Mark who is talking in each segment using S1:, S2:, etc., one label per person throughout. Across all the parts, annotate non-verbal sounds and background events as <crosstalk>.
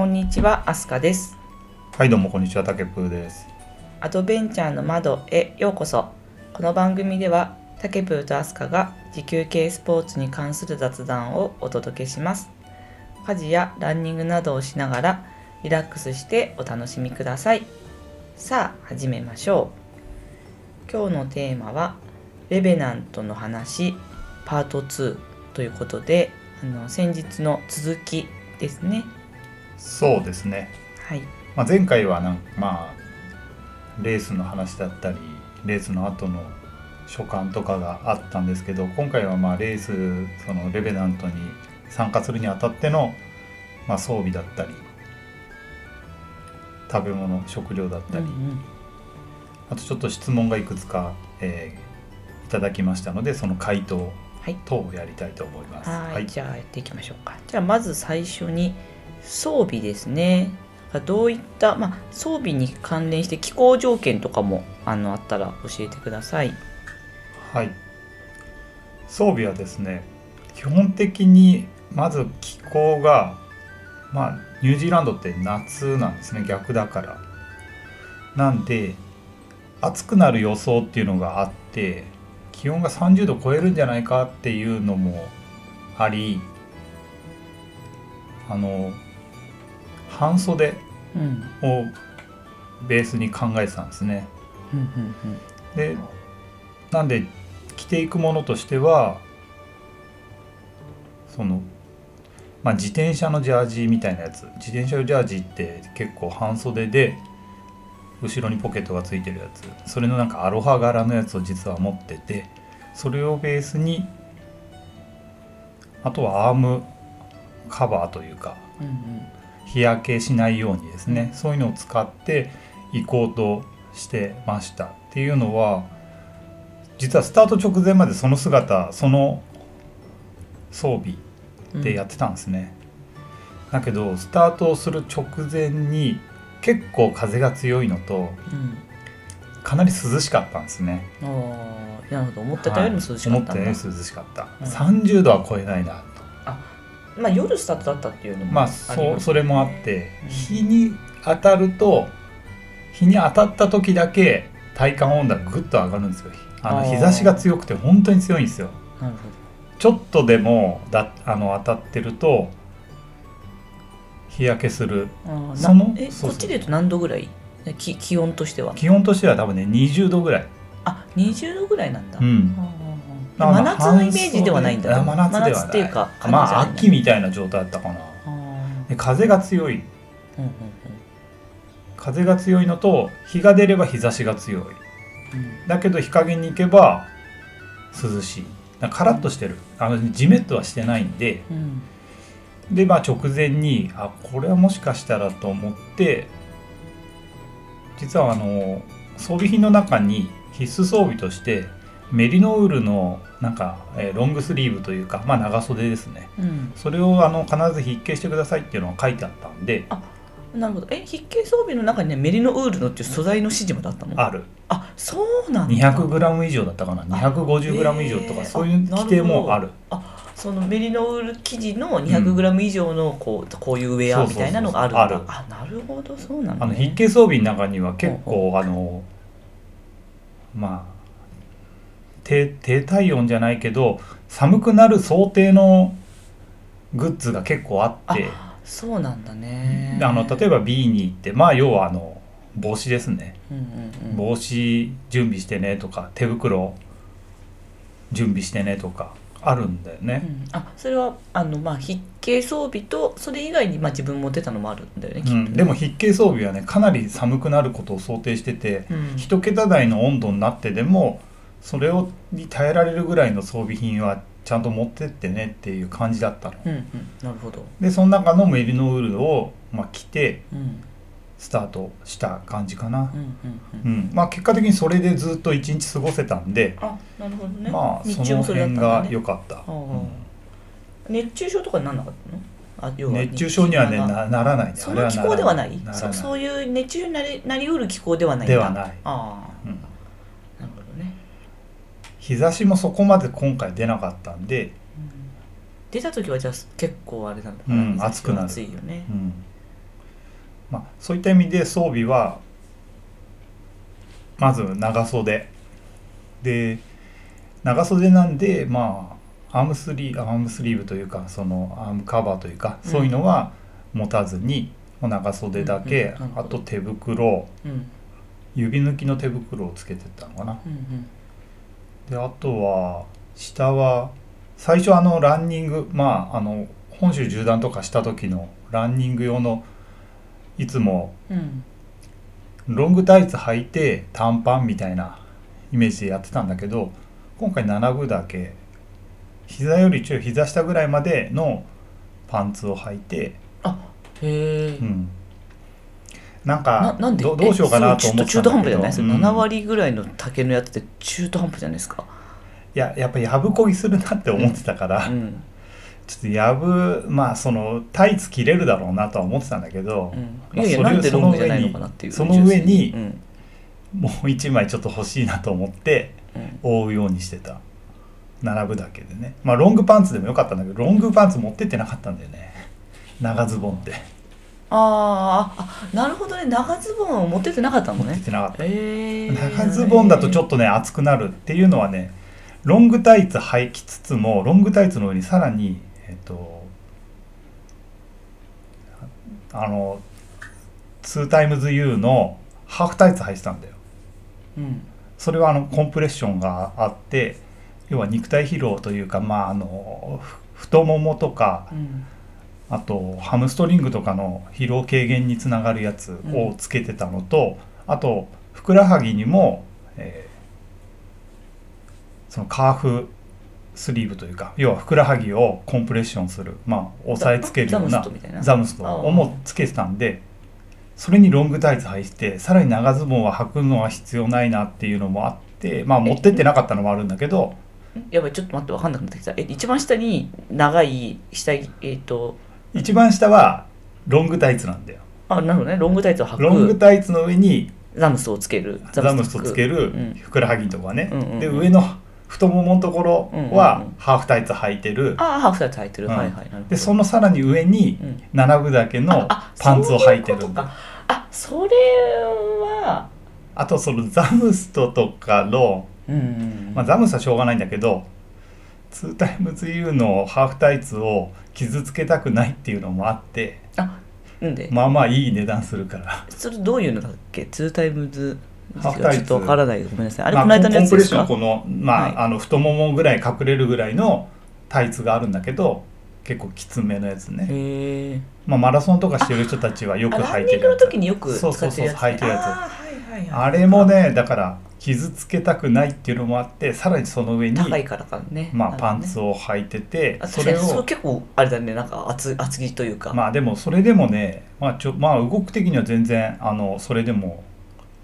S1: こんにちは、アスカです。
S2: はいどうもこんにちはたけぷーです
S1: アドベンチャーの窓へようこそ。この番組では、タケプーとアスカが持久系スポーツに関する雑談をお届けします。家事やランニングなどをしながらリラックスしてお楽しみください。さあ、始めましょう。今日のテーマは、レベナントの話パート2ということで、あの先日の続きですね。
S2: そうですね、
S1: はい。
S2: まあ、前回はなんまあレースの話だったりレースの後の所感とかがあったんですけど今回はまあレースそのレベナントに参加するにあたっての、まあ、装備だったり食べ物食料だったり、あとちょっと質問がいくつか、えーいただきましたのでその回答
S1: はい。
S2: 等をやりたいと思います。
S1: はい、じゃあやっていきましょうか。じゃあまず最初に装備ですね。どういった、まあ、装備に関連して気候条件とかもあのあったら教えてください。
S2: はい装備はですね基本的にまず気候がまあニュージーランドって夏なんですね逆だからなんで暑くなる予想っていうのがあって気温が30度超えるんじゃないかっていうのもありあの半袖
S1: うん。
S2: をベースに考えてたんですね。でなんで着ていくものとしてはその、まあ、自転車のジャージみたいなやつ。自転車のジャージって結構半袖で後ろにポケットがついてるやつ。それのなんかアロハ柄のやつを実は持っててそれをベースにあとはアームカバーというか
S1: うんうん
S2: 日焼けしないようにですねそういうのを使って行こうとしてましたっていうのは実はスタート直前までその姿その装備
S1: うん。
S2: でやってたんですね、だけどスタートをする直前に結構風が強いのと
S1: うん。
S2: かなり涼しかったんですね
S1: ああ、なるほど。思ってたよりも涼しかった。
S2: はい思ったより涼しかった、
S1: うん
S2: 30度は超えないなと
S1: まあ夜スタートだったっていうのも
S2: まあ
S1: り
S2: そうそれもあって
S1: うん。
S2: 日に当たると日に当たった時だけ体感温度がぐっと上がるんですよ。あの日差しが強くて本当に強いんですよ。
S1: なるほ
S2: ちょっとでもだあの当たってると日焼けする。その
S1: なえこっちで言うと何度ぐらい？き気温としては。
S2: 気温としては多分ね20度ぐらい。
S1: あ、20度ぐらいなんだ。
S2: うん
S1: 真夏のイメージではないんだ
S2: 真夏では
S1: っていうか
S2: まあ秋
S1: み
S2: みたいな状態だったかな。風が強い。
S1: うんうん
S2: 風が強いのと日が出れば日差しが強い。
S1: うん。
S2: だけど日陰に行けば涼しい。カラッとしてる。あのジメッとはしてないんで。
S1: うん。
S2: でまあ直前にあこれはもしかしたらと思って実はあの装備品の中に必須装備としてメリノウールのなんか、えーロングスリーブというか、まあ、長袖ですね。
S1: うん。
S2: それをあの必ず筆記してくださいっていうのが書いてあったんで。
S1: なるほど。え筆形装備の中にねメリノウールのっていう素材の指示もだったの？
S2: ある。
S1: あそうなんだ。
S2: 200g 以上だったかな？250g 以上とかそういう規定もある。
S1: そのメリノウール生地の 200g 以上のこう,、こういうウェアみたいなのがあるんだ。あなるほど。そうなんだ、
S2: あの
S1: ね、
S2: 筆形装備の中には結
S1: ほ
S2: 構あのまあ低低体温じゃないけど寒くなる想定のグッズが結構あって。
S1: あそうなんだね。
S2: であの例えば B に行ってまあ要はあの帽子ですね。
S1: うんうんうん。
S2: 帽子準備してねとか手袋準備してねとかあるんだよね。
S1: うん、あそれはあの、まあ、筆形装備とそれ以外に、まあ、自分持ってたのもあるんだよね
S2: うん、でも筆形装備はねかなり寒くなることを想定してて
S1: うん。
S2: 一桁台の温度になってでもそれをに耐えられるぐらいの装備品はちゃんと持ってってねっていう感じだったの。
S1: うんうん。なるほど、
S2: でその中のメリノウールを、まあ、着て
S1: うん。
S2: スタートした感じかな。
S1: う。んうん
S2: う
S1: うん。
S2: んまあ、結果的にそれでずっと一日過ごせたんで、
S1: あなるほどね。
S2: まあその辺が良かった、
S1: ああ。熱中症とかにならなかったの？
S2: 熱中症にはねなならないね。
S1: その気候ではない。そそういう熱中症になりなりうる気候ではない
S2: ではない、
S1: あ
S2: うん
S1: あ
S2: 日差しもそこまで今回出なかったんで、
S1: うん。出た時はじゃあ結構あれなんだ。
S2: うん暑くなる。
S1: 暑いよね。
S2: うん、まあ、そういった意味で装備はまず長袖。で長袖なんでまあアームスリーアームスリーブというかそのアームカバーというか、
S1: うん。
S2: そういうのは持たずに長袖だけ、
S1: うんうん。
S2: あと手袋。
S1: うん。
S2: 指抜きの手袋をつけてったのかな。
S1: うんうん
S2: であとは下は最初あのランニングまああの本州縦断とかした時のランニング用のいつも
S1: うん。
S2: ロングタイツ履いて短パンみたいなイメージでやってたんだけど今回7分だけ膝よりちょい膝下ぐらいまでのパンツを履いて、
S1: あへえ、
S2: うん、なん
S1: な
S2: か
S1: なんで？
S2: どどうしようかなと思ってた
S1: 中途半端じゃない？それ
S2: うん。
S1: 7割ぐらいの丈のやつって中途半端じゃないですか？
S2: いややっぱやぶこぎするなって思ってたから、
S1: うん。
S2: ちょっとやぶまあそのタイツ切れるだろうなとは思ってたんだけど、
S1: うん、
S2: まあ
S1: いやいや
S2: それ
S1: なんでロングじゃないのかなっていう
S2: その上に
S1: うん
S2: もう1枚ちょっと欲しいなと思って
S1: うん。
S2: 覆うようにしてた。並ぶだけでね。まあロングパンツでもよかったんだけどロングパンツ持ってってなかったんだよね。長ズボンって
S1: あーあなるほどね。長ズボンを持ってってなかったの
S2: 持っててなかった。
S1: へえ
S2: 長ズボンだとちょっとね熱くなるっていうのはねロングタイツ履きつつもロングタイツの上にさらにえっとあの 2times U のハーフタイツ履いてたんだよ。
S1: うん。
S2: それはあのコンプレッションがあって要は肉体疲労というかまああのふ太ももとか
S1: うん
S2: あとハムストリングとかの疲労軽減につながるやつをつけてたのと、あとふくらはぎにも、えーそのカーフスリーブというか要はふくらはぎをコンプレッションするまあ押さえつけるようなザムストをもつけてたんでそれにロングタイツ履いてさらに長ズボンは履くのは必要ないなっていうのもあってまあ持ってってなかったのもあるんだけど
S1: やばいちょっと待って分かんなくなってきた。え一番下に長い下えっ、と
S2: 一番下はロングタイツなんだよ。
S1: あなるほどね。ロングタイツを履
S2: ロング
S1: く
S2: タイツの上に
S1: ザムスをつける。
S2: ザムストつける
S1: うん。
S2: ふくらはぎのとこはね、
S1: うんうんうん。
S2: で上の太もものところ
S1: うんうん
S2: は
S1: うん。
S2: ハーフタイツ履いてる、
S1: ああハーフタイツ履いてる、
S2: うん。
S1: はいはい。
S2: でそのさらに上に
S1: うん。
S2: 7分だけの
S1: あ
S2: パンツを履いてる
S1: あそれは。
S2: あとそのザムストとかの、
S1: うんうんうん。
S2: まあ、ザムストはしょうがないんだけど 2times U のハーフタイツを傷つけたくないっていうのもあって
S1: なんで、
S2: まあまあいい値段するから。
S1: それどういうのだっけ？ツータイムズ
S2: ハーフタイツ。
S1: ちょっとわからないごめんなさい。あれ、
S2: まあ
S1: この間の
S2: コンプレッ
S1: やつですか
S2: ションこの,、まあ
S1: はい。
S2: あの太ももぐらい隠れるぐらいのタイツがあるんだけど結構きつめのやつね、まあ、マラソンとかしてる人たちはよく履いてるやつ。
S1: ニングの時によく使
S2: そうそうそう履いてるやつ。
S1: あーはいはいはい。
S2: あれもねだから傷つけたくないっていうのもあってさらにその上に、
S1: 高いからかね。
S2: まあ、パンツを履いてて
S1: あ
S2: それを
S1: 結構あれだね。なんか厚厚着というか、
S2: まあでもそれでもね、まあ、ちょまあ動く的には全然あのそれでも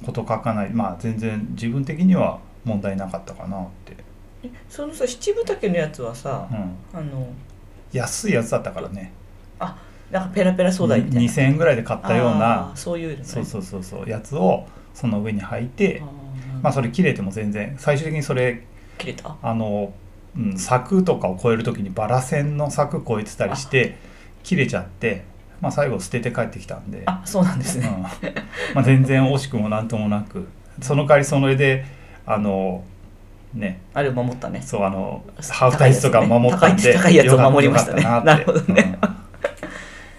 S2: こと書かない。まあ全然自分的には問題なかったかなって、
S1: えそのさ七分丈のやつはさ、
S2: うん、
S1: あの
S2: 安いやつだったからね。
S1: なんかペラペラ素材みたいな。
S2: 2000円ぐらいで買ったよう
S1: あ
S2: な
S1: ーそういうのね。
S2: そうそうそうそうやつをその上に履いてまあそれ切れても全然。最終的にそれ
S1: 切れた？
S2: あの、うん、柵とかを越える時にバラ線の柵越えてたりして切れちゃって、まあ、最後捨てて帰ってきたんで、
S1: あそうなんです
S2: うん。
S1: ね、
S2: まあ、全然惜しくもなんともなく。その代わりその絵であのね。
S1: あれを守ったね。
S2: そうあのハーフタイツとか守ったんで
S1: 高いやつね高いやつを守りましたね。
S2: な
S1: るほどね。
S2: うん。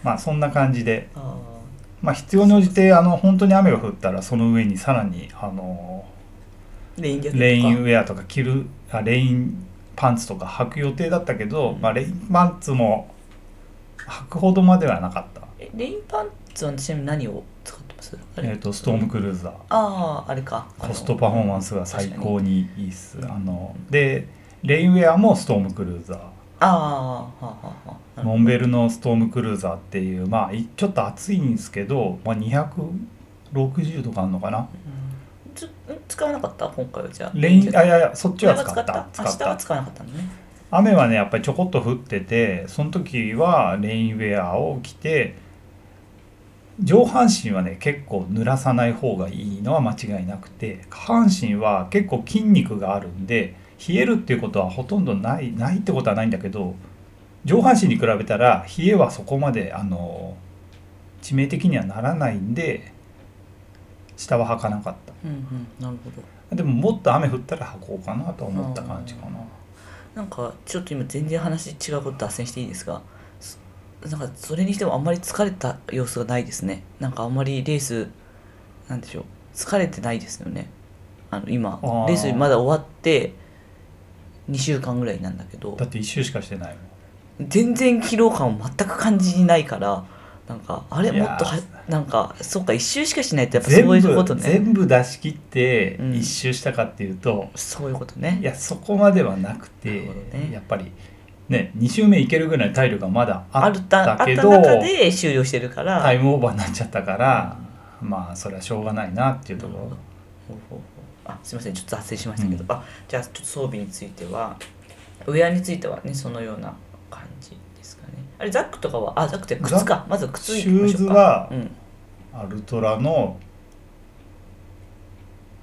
S2: まあそんな感じで、
S1: あ
S2: まあ、必要に応じてあの本当に雨が降ったらその上にさらにあの
S1: ーレイン
S2: レインウェアとか着るあレインパンツとか履く予定だったけど、まあ、レインパンツも履くほどまではなかった、
S1: えレインパンツはちなみに何を使ってます？
S2: えー、とストームクルーザー。
S1: あああれか。
S2: コストパフォーマンスが最高にいいっす。あのでレインウェアもストームクルーザー。
S1: ああはあはあはあ
S2: モンベルのストームクルーザーっていうまあいちょっと暑いんですけど、まあ、260とかあるのかな。
S1: うんつん使わなかった？今回はじゃあ。
S2: レインあいやいやそっちは使った？使っ
S1: 明日は
S2: た。
S1: 使わなかったのね。
S2: 雨はねやっぱりちょこっと降っててその時はレインウェアを着て上半身はね結構濡らさない方がいいのは間違いなくて下半身は結構筋肉があるんで冷えるっていうことはほとんどないないってことはないんだけど上半身に比べたら冷えはそこまであの致命的にはならないんで下は履かなかっ
S1: うんうんなるほど。
S2: たでももっと雨降ったら履こうかなと思った感じかな。
S1: なんかちょっと今全然話違うこと脱線していいですか？そなんかそれにしてもあんまり疲れた様子がないですね。なんかあんまりレースなんでしょう。疲れてないですよね。あの今。レースまだ終わって2週間ぐらいなんだけど。
S2: だって一周しかしてないもん。
S1: 全然疲労感を全く感じないからなんかあれ？もっとはなんかそっか一周しかしないってやっぱそういうことね。
S2: 全部出し切って
S1: うん。
S2: 一周したかっていうと、
S1: そういうことね。
S2: いやそこまではなく
S1: な
S2: て
S1: ね。
S2: やっぱりね2周目いけるぐらいの体力がまだあっ
S1: たあったた
S2: けど
S1: 中で終了してるから。
S2: タイムオーバーになっちゃったからまあそれはしょうがないなっていうところ。
S1: ほうほうほう。あすみませんちょっと脱線しましたけど、
S2: うん。
S1: あじゃあちょっと装備についてはウェアについてはねそのような感じですかね。あれザックとかはあザックって靴か。まず靴
S2: シューズは
S1: うん、
S2: アルトラの、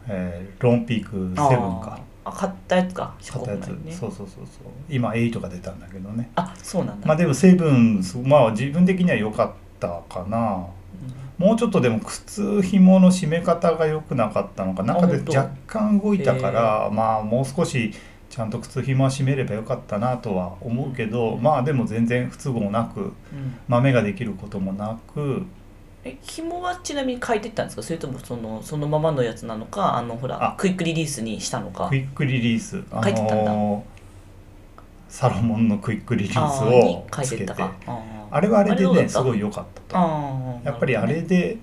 S2: えーロンピークセブンか。
S1: あ買ったやつか。
S2: 買ったやつ、
S1: ね。
S2: そうそうそうそう。今8が出たんだけどね。
S1: あそうなんだ、
S2: まあでもセブンまあ自分的には良かったかな。
S1: うん。
S2: もうちょっとでも靴紐の締め方が良くなかったのか中で若干動いたからまあもう少しちゃんと靴紐は締めればよかったなとは思うけどまあでも全然不都合なく
S1: うん。
S2: 豆ができることもなく
S1: え紐はちなみに変えてったんですか？それともそのそのままのやつなのか？あのほら
S2: あ。
S1: クイックリリースにしたのか？
S2: クイックリリース。あ
S1: 書いてたんだ。
S2: のーサロモンのクイックリリース
S1: あーに
S2: をつけ
S1: 変えてってたか。あ
S2: あれはあれでねすごい良かったと。やっぱりあれで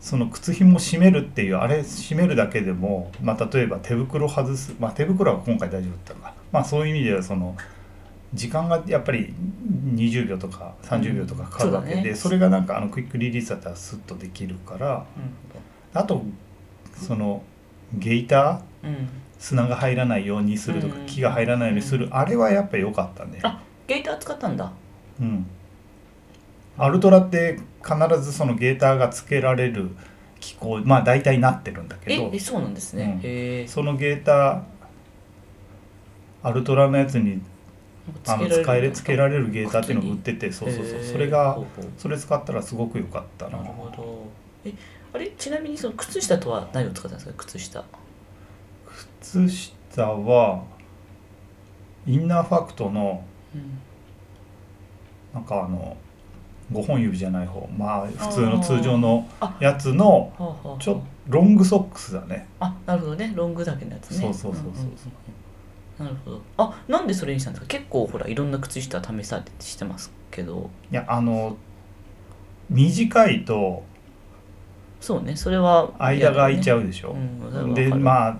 S2: その靴紐締めるっていうあれ締めるだけでも、まあ、例えば手袋外す、まあ、手袋は今回大丈夫だったか、まあ、そういう意味ではその時間がやっぱり20秒とか30秒とかかかるわけで、
S1: うんそね。
S2: それがなんかあのクイックリリースだったらスッとできるから
S1: ほ
S2: あとそのゲーター
S1: どうん
S2: 砂が入らないようにするとか
S1: うん。
S2: 木が入らないようにするあれはやっぱり良かったね。
S1: あゲーター使ったんだ。
S2: うん、アルトラって必ずそのゲーターがつけられる機構まあ大体なってるんだけど
S1: ええそうなんですね、
S2: うん。そのゲーターアルトラのやつにあの使えれつけられるゲーターっていうのが売っててそうそうそう。それがそれ使ったらすごく良かったな。
S1: なるほど。えあれちなみにその靴下とは何を使ったんですか？靴下。
S2: 靴下はインナーファクトの
S1: うん。
S2: なんかあの5本指じゃない方。まあ普通の通常の
S1: あ
S2: やつのちょロングソックスだね。
S1: あなるほどね。ロングだけのやつね。
S2: そうそうそうそうん
S1: んんなるほど。あなんでそれにしたんですか？結構ほらいろんな靴下試されてしてますけど。
S2: いやあの短いと
S1: そうねそれは
S2: 間が空いちゃ
S1: う
S2: うでしょ、
S1: うん
S2: で
S1: あ
S2: まあ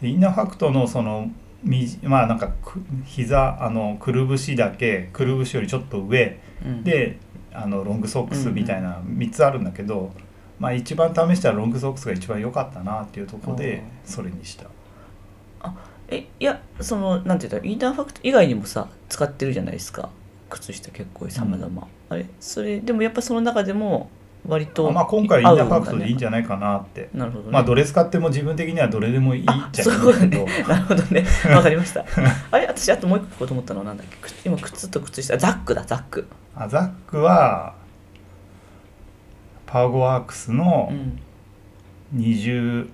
S2: でインナーファクトのそのみまあなんかく膝あのくるぶしだけくるぶしよりちょっと上。であのロングソックスみたいな3つあるんだけど、まあ一番試したらロングソックスが一番良かったなっていうところでそれにした
S1: えいやそのなんて言ったらインナーファクト以外にもさ使ってるじゃないですか。靴下結構さまざまあれそれでもやっぱその中でも割と
S2: まあ今回インナーファクトでいいんじゃないかなって、
S1: なるほどね。
S2: まあどれ使っても自分的にはどれでもいいっ
S1: あ
S2: ちゃいけど、
S1: ね。<laughs> なるほどね。わかりました。<laughs> あれ私あともう一個聞こうと思ったのはなんだっけ？靴今靴と靴下。ザックだザック。
S2: あザックはパワゴワークスの
S1: うん。
S2: 20、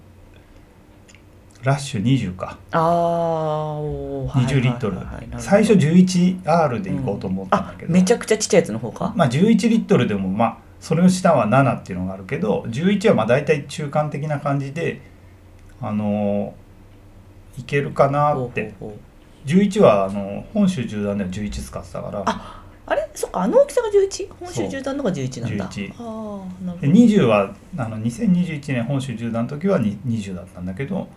S2: ラッシュ20か。
S1: あーおーはい
S2: 20リットル。最初 11R でいこうと思ったんだけど、
S1: あめちゃくちゃちっちゃいやつの方か？
S2: まあ11リットルでもまあそれの下は7っていうのがあるけど11はまあ大体中間的な感じであのーいけるかなって。
S1: ほうほう
S2: 11はあの本州縦断では11使ってたから。
S1: ああれ？そっかあの大きさが 11? 本州縦断のが11なんだ。
S2: 11
S1: ああなるほ
S2: で
S1: ど
S2: 20はあの2021年本州縦断の時はに20だったんだけど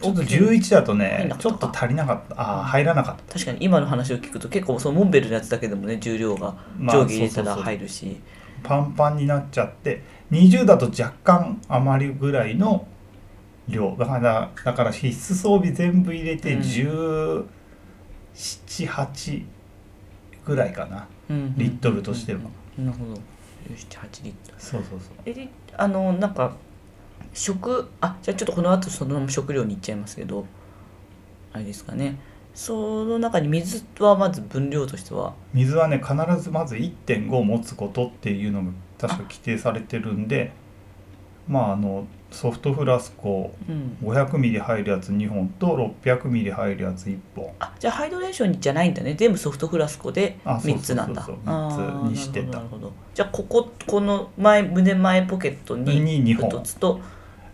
S2: ちょっと11だとねちょっと足りなかった。あー入らなかった。
S1: 確かに今の話を聞くと結構そのモンベルのやつだけでもね重量が
S2: まあ
S1: 上下入れたら入るし、
S2: パンパンになっちゃって20だと若干余りぐらいの量だからだから必須装備全部入れて
S1: うん。
S2: 178ぐらいかな、
S1: うんうん
S2: リットルとしては。
S1: なるほど。78リットル。
S2: そうそうそう。
S1: えであのなんか食あじゃあちょっとこの後そのまま食料に行っちゃいますけどあれですかね。その中に水はまず分量としては？
S2: 水はね必ずまず1.5持つことっていうのが確か規定されてるんでまああのソフトフラスコ
S1: うん。
S2: 500ミリ入るやつ2本と600ミリ入るやつ1本。
S1: あじゃあハイドレーションじゃないんだね。全部ソフトフラスコで3
S2: あそうそうそう
S1: つなんだ。
S2: そう
S1: あー
S2: 三つにしてた
S1: じゃあこここの前胸前ポケットに
S2: に2本。
S1: 1つと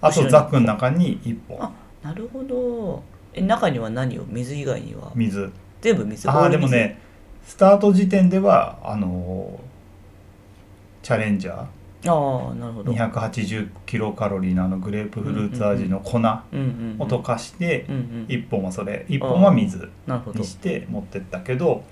S2: あとザックの中に1本。
S1: あなるほど。え中には何を？水以外には？
S2: 水。
S1: 全部水？
S2: ああでもねスタート時点ではあのチャレンジャー。
S1: ああなるほど。
S2: 280キロカロリーのあのグレープフルーツ味の粉を溶かして
S1: うんうん
S2: 1本はそれ。1本は水にして持ってったけど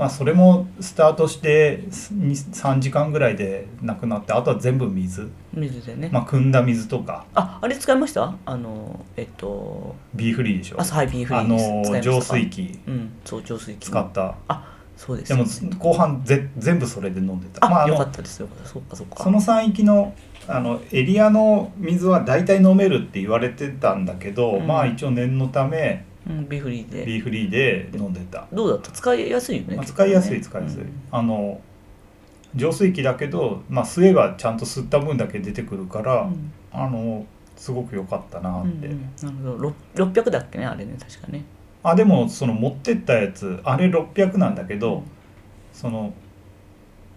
S2: まあそれもスタートして3時間ぐらいでなくなってあとは全部水。
S1: 水でね、
S2: まあ汲んだ水とか。
S1: ああれ使いました？あのえっと
S2: ビーフリーでしょ。
S1: あハイビーフリ
S2: あ
S1: ーです
S2: の
S1: 使いました。か
S2: 浄水器。
S1: うんそう浄水器。
S2: 使った。
S1: そうです。
S2: でも後半ぜ全部それで飲んでた。
S1: あ、
S2: まああの
S1: よかったです。よそっかそっか。
S2: その山域のあのエリアの水は大体飲めるって言われてたんだけど、
S1: うん。
S2: まあ一応念のため
S1: うん、ビーフリーで。
S2: ビーフリーで飲んでた、
S1: どうだった？使いやすいよね
S2: まあ、使いやすい使いやすい、
S1: うん。
S2: あの浄水器だけど、まあ、吸えばちゃんと吸った分だけ出てくるから、
S1: うん。
S2: あのすごく良かったなって、
S1: うんうん。なるほど。ろ600だっけねあれね確かね。
S2: あでもその持ってったやつあれ600なんだけどその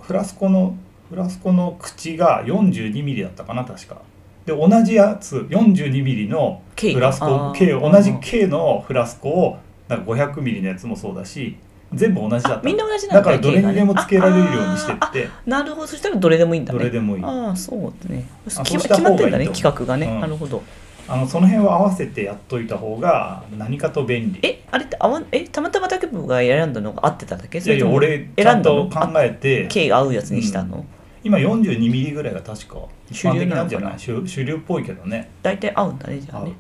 S2: フラスコのフラスコの口が42ミリだったかな確かで同じやつ42ミリの
S1: K
S2: フラスコ K 同じ K のフラスコをなんか500ミリのやつもそうだし全部同じだった
S1: あみんな同じなんだ
S2: だからどれにでもつけられるようにして
S1: あ
S2: って
S1: あなるほど。そしたらどれでもいいんだね。
S2: どれでもいい。
S1: ああそうね。決まってんだね企画がね、
S2: うん。
S1: なるほど。
S2: あのその辺を合わせてやっといた方が何かと便利。
S1: えあれってあわえたまたま竹部が選んだのが合ってただけ？
S2: いやいや俺ちゃんと考えて。
S1: K が合うやつにしたの、
S2: 今42ミリぐらいが確か一
S1: 主
S2: 般
S1: 流な
S2: んじゃない？主主流っぽいけどね。
S1: 大体合うんだねじゃあね。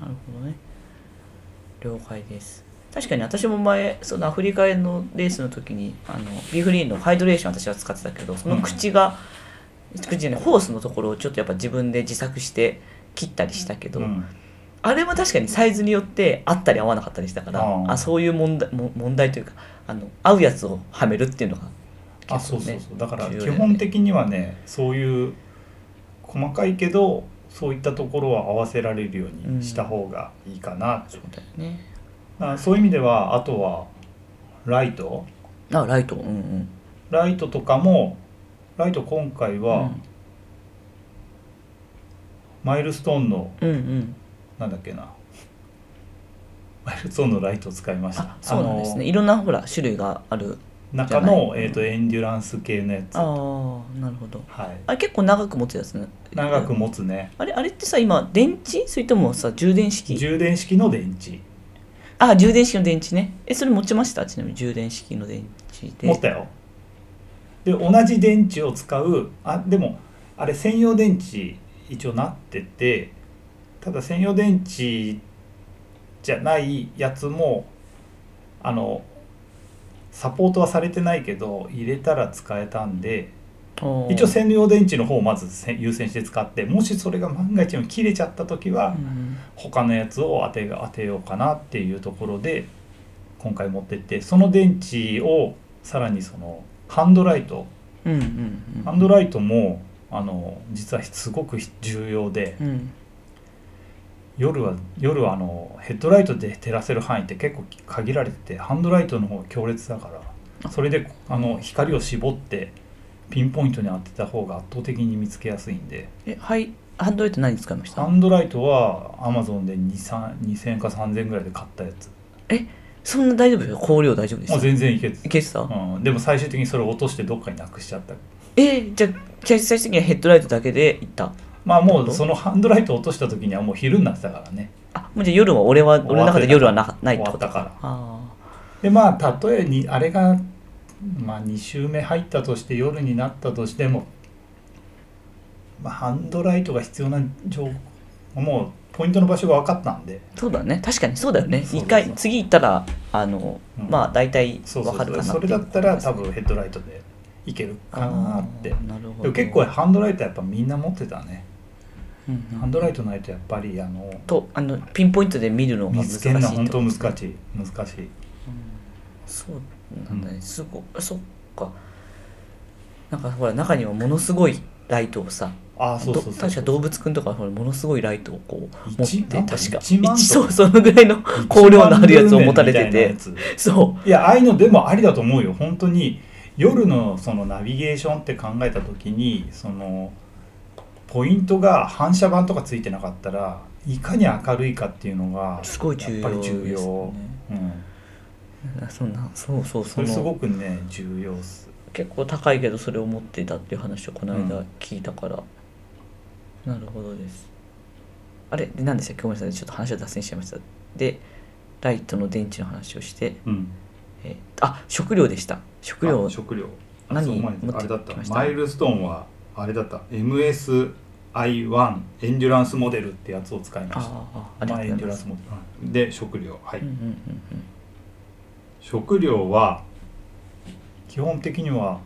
S1: なるほどね。了解です。確かに私も前そのアフリカへのレースの時にあのビーフリーのハイドレーション私は使ってたけどその口が、口じゃないホースのところをちょっとやっぱ自分で自作して切ったりしたけど、
S2: うん。
S1: あれも確かにサイズによって合ったり合わなかったりしたから
S2: あー。
S1: あそういう問題も問題というかあの合うやつをはめるっていうのが
S2: あそうそうそう。だから基本的にはねそういう細かいけどそういったところは合わせられるようにした方がいいかな。
S1: そうだよね。
S2: あそういう意味ではあとはライト？
S1: あライト。うんうん。
S2: ライトとかもライト今回は、マイルストーンの
S1: うんうん。
S2: なんだっけな。マイルストーンのライトを使いました。
S1: あそうなんです
S2: あ
S1: ねいろんなほら種類がある
S2: の中の、えー、とエンデュランス系のやつ。
S1: ああなるほど。
S2: はい。
S1: あれ結構長く持つやつね。
S2: 長く持つね。
S1: あれあれってさ今電池？それともさ充電式？
S2: 充電式の電池。
S1: あ充電式の電池ね。えそれ持ちました？ちなみに充電式の電池で。
S2: 持ったよ。で同じ電池を使うあでもあれ専用電池一応なっててただ専用電池じゃないやつもあのサポートはされてないけど入れたら使えたんで一応専用電池の方をまずせ優先して使ってもしそれが万が一も切れちゃった時は
S1: うん。
S2: 他のやつを当てが当てようかなっていうところで今回持ってってその電池をさらにそのハンドライト。
S1: うんうんうん。
S2: ハンドライトもあの実はすごく重要で
S1: うん
S2: 夜は夜はあのヘッドライトで照らせる範囲って結構限られててハンドライトの方が強烈だからそれであの光を絞ってピンポイントに当てた方が圧倒的に見つけやすいんで。
S1: えはいハンドライト何使いました
S2: ハンドライトはアマゾンで2 2000円か3000円ぐらいで買ったやつ。
S1: そんな大丈夫？ですよ光量大丈夫です
S2: もう全然いけて
S1: いけてた、
S2: うん、でも最終的にそれを落としてどっかになくしちゃった。
S1: えじゃあ最終的にはヘッドライトだけでいった？
S2: まあも
S1: どう
S2: うそのハンドライトを落とした時にはもう昼になってたからね。
S1: あもうじゃあ夜は俺は俺の中で夜はなないってこと
S2: 終わったから。
S1: あ
S2: でまあ例えにあれが、まあ、2周目入ったとして夜になったとしても、まあ、ハンドライトが必要な情報もうポイントの場所が分かったんで。
S1: あそうだね。確かにそうだよね。一回次行ったらあの、
S2: うん。
S1: まあ大体
S2: そうそう
S1: わかるかな
S2: それだったら多分ヘッドライトでいけるかなって。
S1: なるほど。
S2: 結構ハンドライトやっぱみんな持ってたね、ハンドライトないとやっぱりあの
S1: とあのピンポイントで見るのが難しい
S2: 見つけるのは本当難しい難しい。
S1: そうなんだね、すごそっか。なんかほら中にはものすごいライトをさ
S2: あそうそうそう
S1: ど確か動物くんとかはほらものすごいライトをこう持って確か。そうそのぐらいの光量のあるやつを持たれてて。そ
S2: いやああいうのでもありだと思うよ。本当に夜のそのナビゲーションって考えた時にそのポイントが反射板とかついてなかったらいかに明るいかっていうのが
S1: うすごい重要
S2: やっぱり重
S1: です
S2: 要、うん、
S1: そんなそうそうそ
S2: それす
S1: の
S2: ごくね重要っす。
S1: 結構高いけどそれを持ってたっていう話をこの間
S2: うん。
S1: 聞いたから、なるほどです。あれ？で何でしたっけ？ごめんなさい。ちょっと話を脱線しちゃいました。でライトの電池の話をして、
S2: うん。
S1: えーあ食料でした。食料。
S2: あ食料。あ
S1: 何
S2: あれだっ
S1: た。
S2: たマイルストーンはあれだった MSI1 エンデュランスモデルってやつを使いました。
S1: あ
S2: まあエンデュランスモデル。で食料。はい、
S1: うんうんうん
S2: 食料は基本的には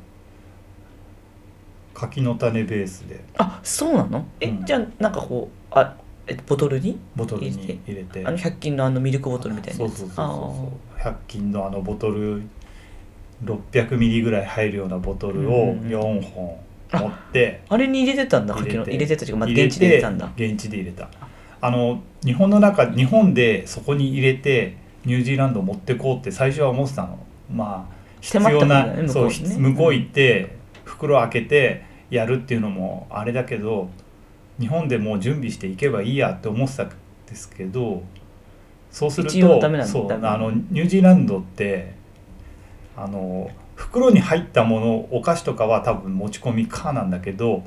S2: 柿の種ベースで。
S1: あそうなの？え、
S2: うん。
S1: じゃあなんかこうあえボトルに？
S2: ボトルに入れて？
S1: あの100均のあのミルクボトルみたいなやつ？
S2: そうそうそうそう。100均のあのボトル600ミリぐらい入るようなボトルを
S1: うん
S2: 4本持って。
S1: ああれに入れてたんだ
S2: 入れて。
S1: 柿の。入れてたというか、まあ、
S2: 入れ
S1: 電池で入れたんだ。
S2: 現地で入れた。あの日本の中日本でそこに入れてニュージーランド持ってこうって最初は思ってたの。まあ必要な
S1: ね
S2: そう
S1: 向こう
S2: 行って袋開けてやるっていうのもあれだけど日本でもう準備していけばいいやって思ってたんですけどそうするとそうあのニュージーランドってあの袋に入ったものお菓子とかは多分持ち込み可なんだけど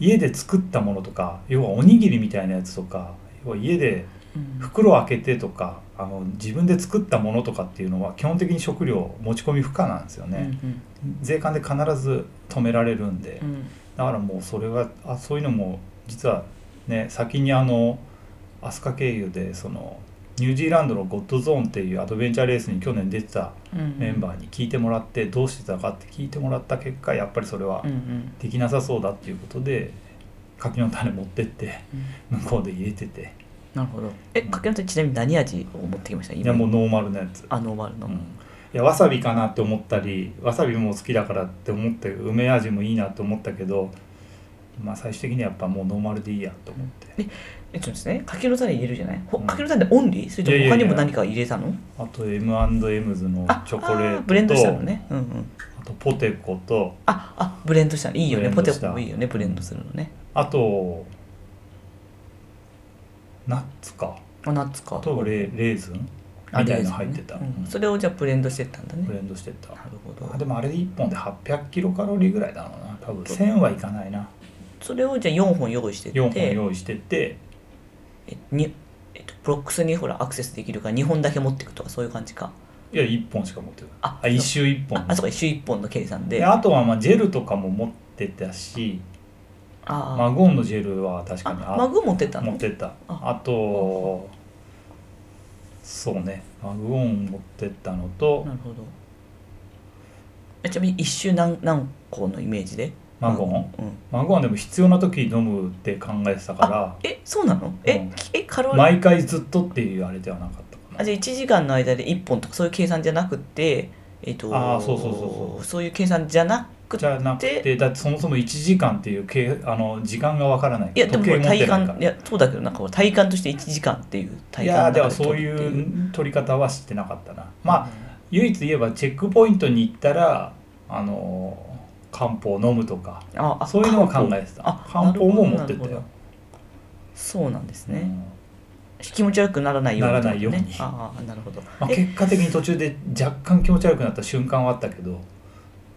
S2: 家で作ったものとか要はおにぎりみたいなやつとか要は家で
S1: うん。
S2: 袋を開けてとかあの自分で作ったものとかっていうのは基本的に食料持ち込み不可なんですよね、
S1: うん
S2: 税関で必ず止められるんで、
S1: うん。
S2: だからもうそれがあそういうのも実はね先にあの飛鳥経由でそのニュージーランドのゴッドゾーンっていうアドベンチャーレースに去年出てた
S1: うん
S2: メンバーに聞いてもらってどうしてたかって聞いてもらった結果やっぱりそれはできなさそうだっていうことで柿の種持ってって
S1: うん。
S2: 向こうで入れてて。
S1: なるほど。えかけの手ちなみに何味を持ってきました？
S2: いやもうノーマルなやつ。
S1: あノーマルの、
S2: うん。いやわさびかなって思ったりわさびも好きだからって思って梅味もいいなと思ったけどまあ最終的にはやっぱもうノーマルでいいやと思って。
S1: えっとですね柿の種入れるじゃない？ほ
S2: うん。
S1: 柿の種オンリー？それとも
S2: いやいやいや。
S1: 他にも何か入れたの？
S2: あと M&M's の
S1: あ
S2: チョコレート
S1: ブレンドしたのね。うんうん。
S2: あとポテコと。
S1: ああブレンドしたの。いいよね。ポテコもいいよね。ブレンドするのね。
S2: あとナッツか。
S1: あナッツか。
S2: あとレレーズン？
S1: あ
S2: みたい
S1: レーズンね。
S2: の入ってた、
S1: うん。
S2: うん。
S1: それをじゃあブレンドしてったんだね。
S2: ブレンドしてた。
S1: なるほど。
S2: あでもあれで1本で800キロカロリーぐらいだろうな。多分。1000はいかないな
S1: それをじゃあ4本用意してって。
S2: 4本用意してて。
S1: えにえっとブロックスにほらアクセスできるから2本だけ持っていくとかそういう感じか。
S2: いや1本しか持ってない。
S1: あ
S2: あ1周1本。
S1: ああそうか一周1本の計算で。
S2: であとはまあジェルとかも持ってたし。
S1: あ
S2: マゴンのジェルは確かに
S1: あマグ持ってたの？
S2: 持ってった。
S1: あ。
S2: あとそうね。マグオン持ってったのと。
S1: なるほど。えちなみに一周何何個のイメージで？
S2: マゴン
S1: うん
S2: マゴンはでも必要な時に飲むって考えてたか
S1: えそうなの？え、
S2: うん。
S1: えカロ
S2: ら
S1: リー？
S2: 毎回ずっとっていうあれではなかったかな。
S1: あじゃあ1時間の間で1本とかそういう計算じゃなくてえっ、と
S2: あーそうそうそうそう
S1: そう。いう計算じゃなく
S2: じゃなくてだってそもそも1時間っていうけあの時間がわからない
S1: いやでも体感いやそうだけどなんか体感として1時間っていう
S2: い
S1: 体感
S2: やーではそうい
S1: う
S2: う。取り方は知ってなかったな。まあ唯一言えばチェックポイントに行ったらあのー漢方を飲むとか
S1: ああ
S2: そういうのは考えてた。
S1: あ
S2: 漢方も持ってたよ。
S1: そうなんですね、
S2: うん。
S1: 気持ち悪くならないように、
S2: ならないように。
S1: ああなるほど、
S2: まあ、
S1: え
S2: 結果的に途中で若干気持ち悪くなった瞬間はあったけど、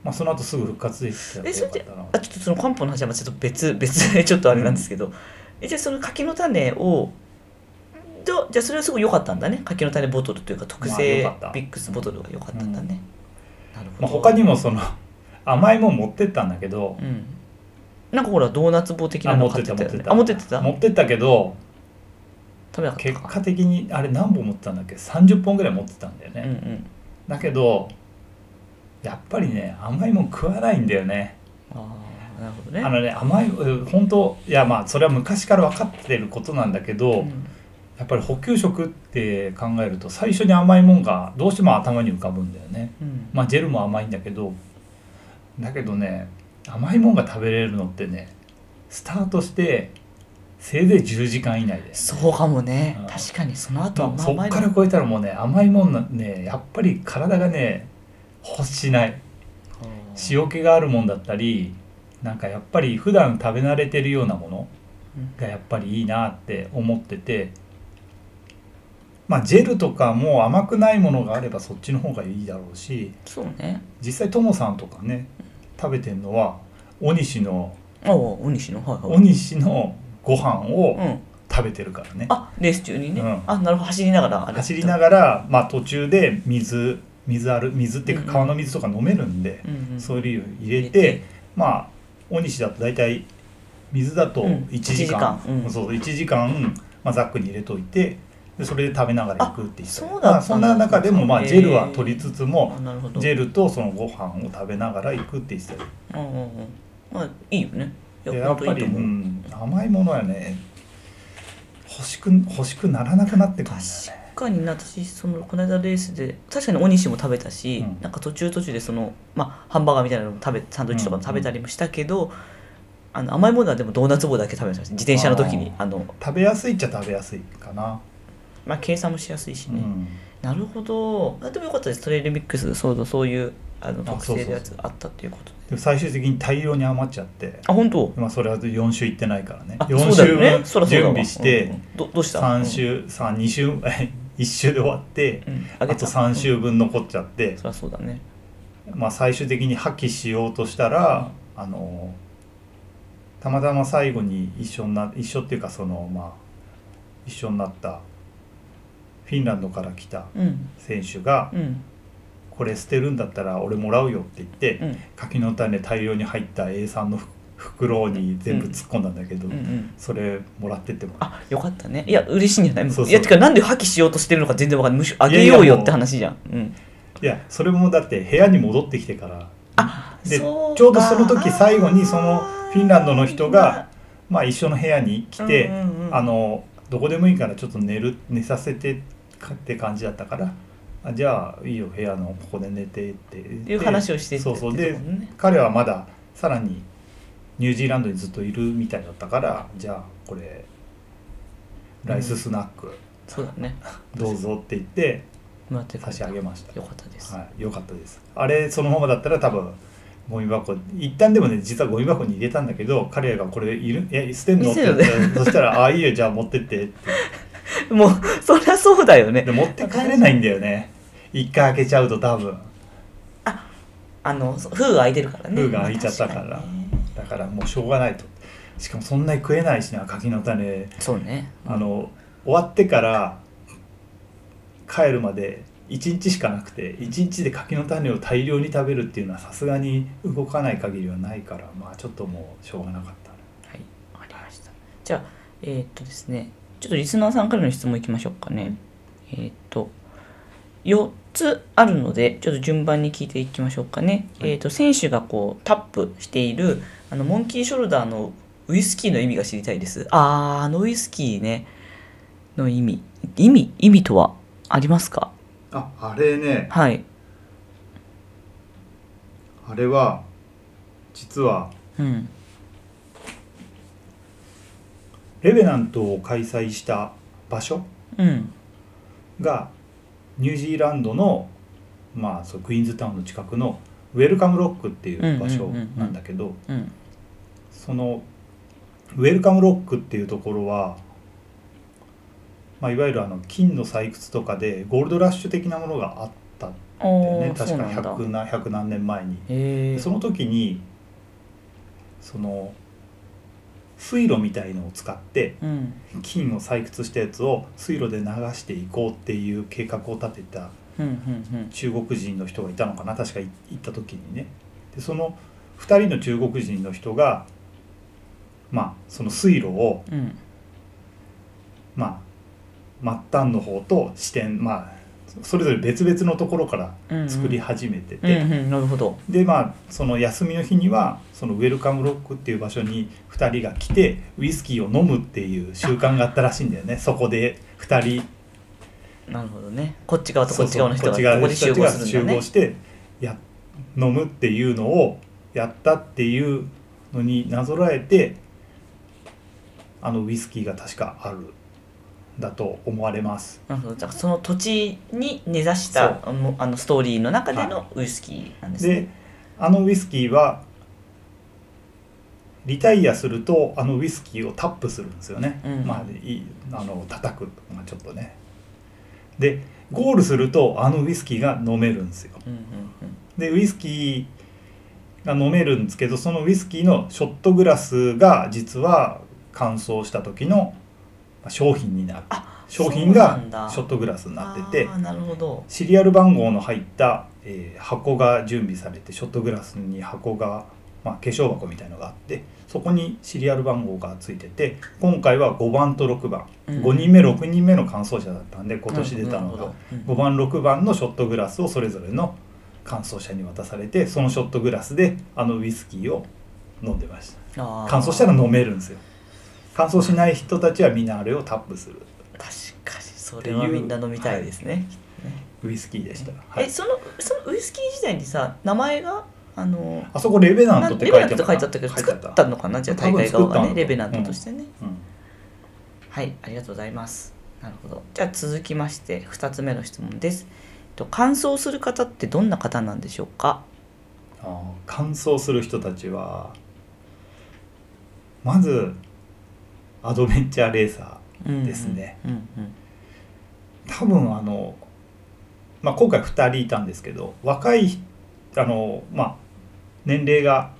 S2: まあ、その後すぐ復活できて
S1: えそあちょっとその漢方の話はまあちょっと別別で <laughs> ちょっとあれなんですけど、えじゃあその柿の種をどじゃあそれはすごい良かったんだね。柿の種ボトルというか特
S2: まあ
S1: 製ビックスボトルが良かったんだね、なるほど、
S2: まあ、他にもその甘いもん持ってったんだけど
S1: うん。なんかほらドーナツ棒的なの買ってたよね。あ
S2: あ
S1: 持ってってた？
S2: 持ってったけど
S1: 食べなかったか。
S2: 結果的にあれ何本持ってたんだっけ？30本ぐらい持ってたんだよね、
S1: うんうん。
S2: だけどやっぱりね甘いもん食わないんだよね。
S1: ああなるほどね。
S2: あのね甘いうん本当いやまあそれは昔から分かってることなんだけど、
S1: うん。
S2: ややっぱり補給食って考えると最初に甘いもんがどうしても頭に浮かぶんだよね。
S1: うん。
S2: まあジェルも甘いんだけどだけどね甘いもんが食べれるのってねスタートしてせいぜい10時間以内で。す
S1: そうかもね。
S2: うん。
S1: 確かにその後は
S2: そっから超えたらもうね甘いもんなねやっぱり体がね欲しない。塩気があるもんだったりなんかやっぱり普段食べ慣れてるようなもの
S1: うん。
S2: がやっぱりいいなって思っててまあジェルとかも甘くないものがあればそっちの方がいいだろうし
S1: そうね。
S2: 実際ともさんとかね食べてるのは大西の
S1: ああお西の？はいはい。
S2: のご飯を
S1: うん。
S2: 食べてるからね、
S1: あレース中にね、
S2: うん。
S1: あなるほど。走りながら。あれ
S2: 走りながら、まあ、途中で水水ある水っていう
S1: うんうん。
S2: か川の水とか飲めるんで、
S1: うんうん。
S2: そういうの入れてまあ大西だと大体水だと
S1: うん。
S2: 1時間,、
S1: 1時間。うん。
S2: そう1時間、まあ、ザックに入れといてでそれで食べながら行くって言って
S1: あそうだ
S2: そんな中でも、まあ、ジェルは取りつつもジェルとそのご飯を食べながら行くって言ってたよ
S1: うんうんうん。まあいいよね。や
S2: やっぱり、
S1: う、
S2: うん、甘いものはね欲しく欲しくならなくなってくるんだよね。
S1: 確かにな私そのこの間レースで確かにお西も食べたし、
S2: うん。
S1: なんか途中途中でその、まあ、ハンバーガーみたいなのも食べサンドイッチとかも食べたりもしたけど、あの甘いものはでもドーナツ棒だけ食べました。自転車の時に。あの、
S2: 食べやすいっちゃ食べやすいかな、
S1: まあ、計算もしやすいしね、
S2: うん。
S1: なるほど。あでもよかったです。トレイルミックスそうそういうあの
S2: あ
S1: 特製のやつあったっていうことで。
S2: 最終的に大量に余っちゃって。
S1: あ本当？
S2: まあそれは4週行ってないからね。
S1: あ
S2: 4
S1: そうだよ
S2: 週分準備して
S1: どどうした
S2: ？3週32週 <laughs> 1週で終わって
S1: うん、あ
S2: と3週分残っちゃって。
S1: そりゃそうだね。
S2: まあ最終的に破棄しようとしたらあのたまたま最後に一緒にな一緒っていうかそのまあ一緒になったフィンランドから来た
S1: うん。
S2: 選手が
S1: うん「
S2: これ捨てるんだったら俺もらうよ」って言って
S1: うん。
S2: 柿の種大量に入った A3 の袋に全部突っ込んだんだけど、
S1: うんうん
S2: それもらってっても。
S1: あよかったね。いや嬉しいんじゃない？
S2: そう
S1: いやてかなんで破棄しようとしてるのか全然わかんない。むしろあげようよって話じゃん。うん。
S2: いやそれもだって部屋に戻ってきてから。
S1: あ
S2: でちょうどその時最後にそのフィンランドの人が、まあ、一緒の部屋に来て、あのどこでもいいからちょっと寝る寝させてかって感じだったからあじゃあいいよ部屋のここで寝てって。
S1: いう話をしてて
S2: そうそう。で彼はまださらにニュージーランドにずっといるみたいだったからじゃあこれライススナック
S1: そうだね。<laughs>
S2: どうぞって言って差し上げました。
S1: よかったです、
S2: はい、よかったです。あれそのままだったら多分ゴミ箱一旦でもね実はゴミ箱に入れたんだけど彼がこれいるえ捨てんの？って言って
S1: 見せる
S2: そしたら「ああいいよじゃあ持ってって」って <laughs>
S1: もうそりゃそうだよね。
S2: で持って帰れないんだよね。一回開けちゃうと多分。
S1: あのそう封が開いてるからね。
S2: 封が開いちゃったから。
S1: まあ確にね。
S2: だからもうしょうがないと。しかもそんなに食えないしな柿の種。
S1: そうね。
S2: あの終わってから帰るまで1日しかなくて1日で柿の種を大量に食べるっていうのはさすがに動かない限りはないからまあちょっともうしょうがなかった。
S1: はいわかりました。じゃあえーっとですねちょっとリスナーさんからの質問いきましょうかね。えーっと4つあるのでちょっと順番に聞いていきましょうかね、
S2: はい。
S1: えーっと選手がこうタップしているあのモンキーショルダーのウイスキーの意味が知りたいです。あーあのウイスキーね。の意味。意味意味とはありますか？
S2: ああれね。
S1: はい。
S2: あれは実は
S1: うん
S2: レベナントを開催した場所
S1: うん。
S2: がニュージーランドのまあそうクイーンズタウンの近くのウェルカムロックっていう場所なんだけど
S1: うん。
S2: そのウェルカムロックっていうところは、まあ、いわゆるあの金の採掘とかでゴールドラッシュ的なものがあったんだよ
S1: おー
S2: ね確か
S1: そうなんだ。
S2: 100な100何年前に。
S1: へえ
S2: その時にその水路みたいのを使って
S1: うん。
S2: 金を採掘したやつを水路で流していこうっていう計画を立てた中国人の人がいたのかな確か行った時にね。でその2人の中国人の人がまあその水路をまあ末端の方と支点まあそれぞれ別々のところから作り始めて
S1: うん
S2: て、
S1: うんなるほど。
S2: でまあその休みの日にはそのウェルカムロックっていう場所に2人が来てウイスキーを飲むっていう習慣があったらしいんだよね。そこで2人。
S1: なるほどね。こっち側とこっち側の人がここで集合するんだね。
S2: 集合してや飲むっていうのをやったっていうのになぞらえてあのウイスキーが確かあるだと思われます。
S1: なるほど。だからその土地に根ざしたあのストーリーの中でのウイスキーなんですね、
S2: であのウイスキーはリタイアするとあのウイスキーをタップするんですよね、
S1: うん。
S2: まあいいあの叩くまあちょっとね。でゴールするとあのウイスキーが飲めるんですよ。
S1: うんうん
S2: でウイスキーが飲めるんですけどそのウイスキーのショットグラスが実は乾燥した時のまあ商品になる。
S1: あ
S2: 商品がショットグラスになっててシリアル番号の入った、えー箱が準備されてショットグラスに箱が、まあ、化粧箱みたいのがあってそこにシリアル番号がついてて今回は5番と6番、
S1: うん。
S2: 5人目6人目の乾燥車だったんで今年出たのが
S1: うんなるほど。うん。
S2: 5番6番のショットグラスをそれぞれの乾燥車に渡されてそのショットグラスであのウイスキーを飲んでました。乾燥したら飲めるんですよ乾燥しない人たちはみんなあれをタップする。
S1: 確かにそれはみんな飲みたいですね。
S2: ウイスキーでした、はい。
S1: えそのそのウイスキー時代にさ名前があの
S2: あそこレベナントって
S1: レ
S2: 書いてあった
S1: けど作ったのかな？じゃあ大会側がねレベナントとしてね、
S2: うん。
S1: はいありがとうございます。なるほど。じゃあ続きまして2つ目の質問です。と乾燥する方ってどんな方なんでしょうか？
S2: あー乾燥する人たちはまずアドベンチャーレーサーですね、多分あの、まあ、今回2人いたんですけど若いあの、まあ、年齢が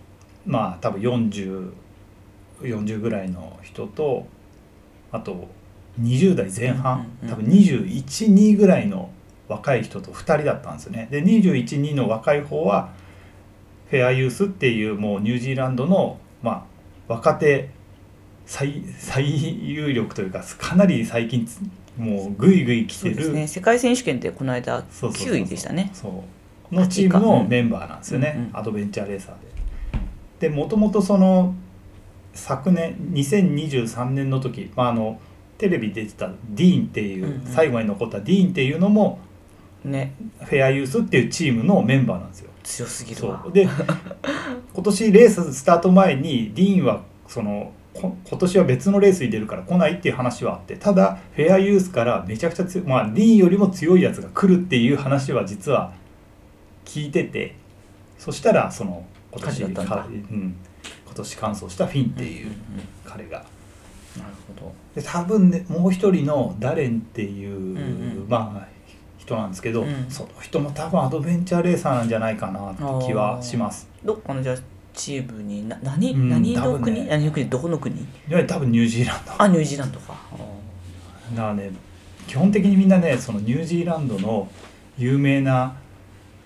S2: まあ多分4040ぐらいの人とあと20代前半、多分212ぐらいの若い人と2人だったんですよね。で212の若い方はフェアユースっていうもうニュージーランドの、まあ、若手最最有力というかかなり最近つもうぐいぐい来てる。
S1: そうですね。世界選手権でこの間
S2: そうそうそうそう。
S1: 9位でしたね。
S2: そう。のチームのメンバーなんですよね、
S1: うんうん
S2: アドベンチャーレーサーで。でもともとその昨年2023年の時、まあ、あのテレビ出てたディーンっていう、
S1: うんうん。
S2: 最後に残ったディーンっていうのも
S1: ね。
S2: フェアユースっていうチームのメンバーなんですよ。
S1: 強すぎるわ。
S2: そう。で <laughs> 今年レーススタート前にディーンはそのこ今年は別のレースに出るから来ないっていう話はあってただフェアユースからめちゃくちゃ強いまあディーンよりも強いやつが来るっていう話は実は聞いててそしたらその今年かうん、今年完走したフィンっていう彼が。
S1: うんなるほど。
S2: で多分ねもう一人のダレンっていう、
S1: んうん。
S2: まあ人なんですけど、
S1: うん。
S2: その人も多分アドベンチャーレーサーなんじゃないかなって気はします。
S1: どっかのじゃあチームにな何、
S2: うん
S1: 何の国、
S2: 多分ね。
S1: 何の国？どこの国？
S2: いわゆる多分ニュージーランド。
S1: あニュージーランドか。
S2: だからね基本的にみんなねそのニュージーランドの有名な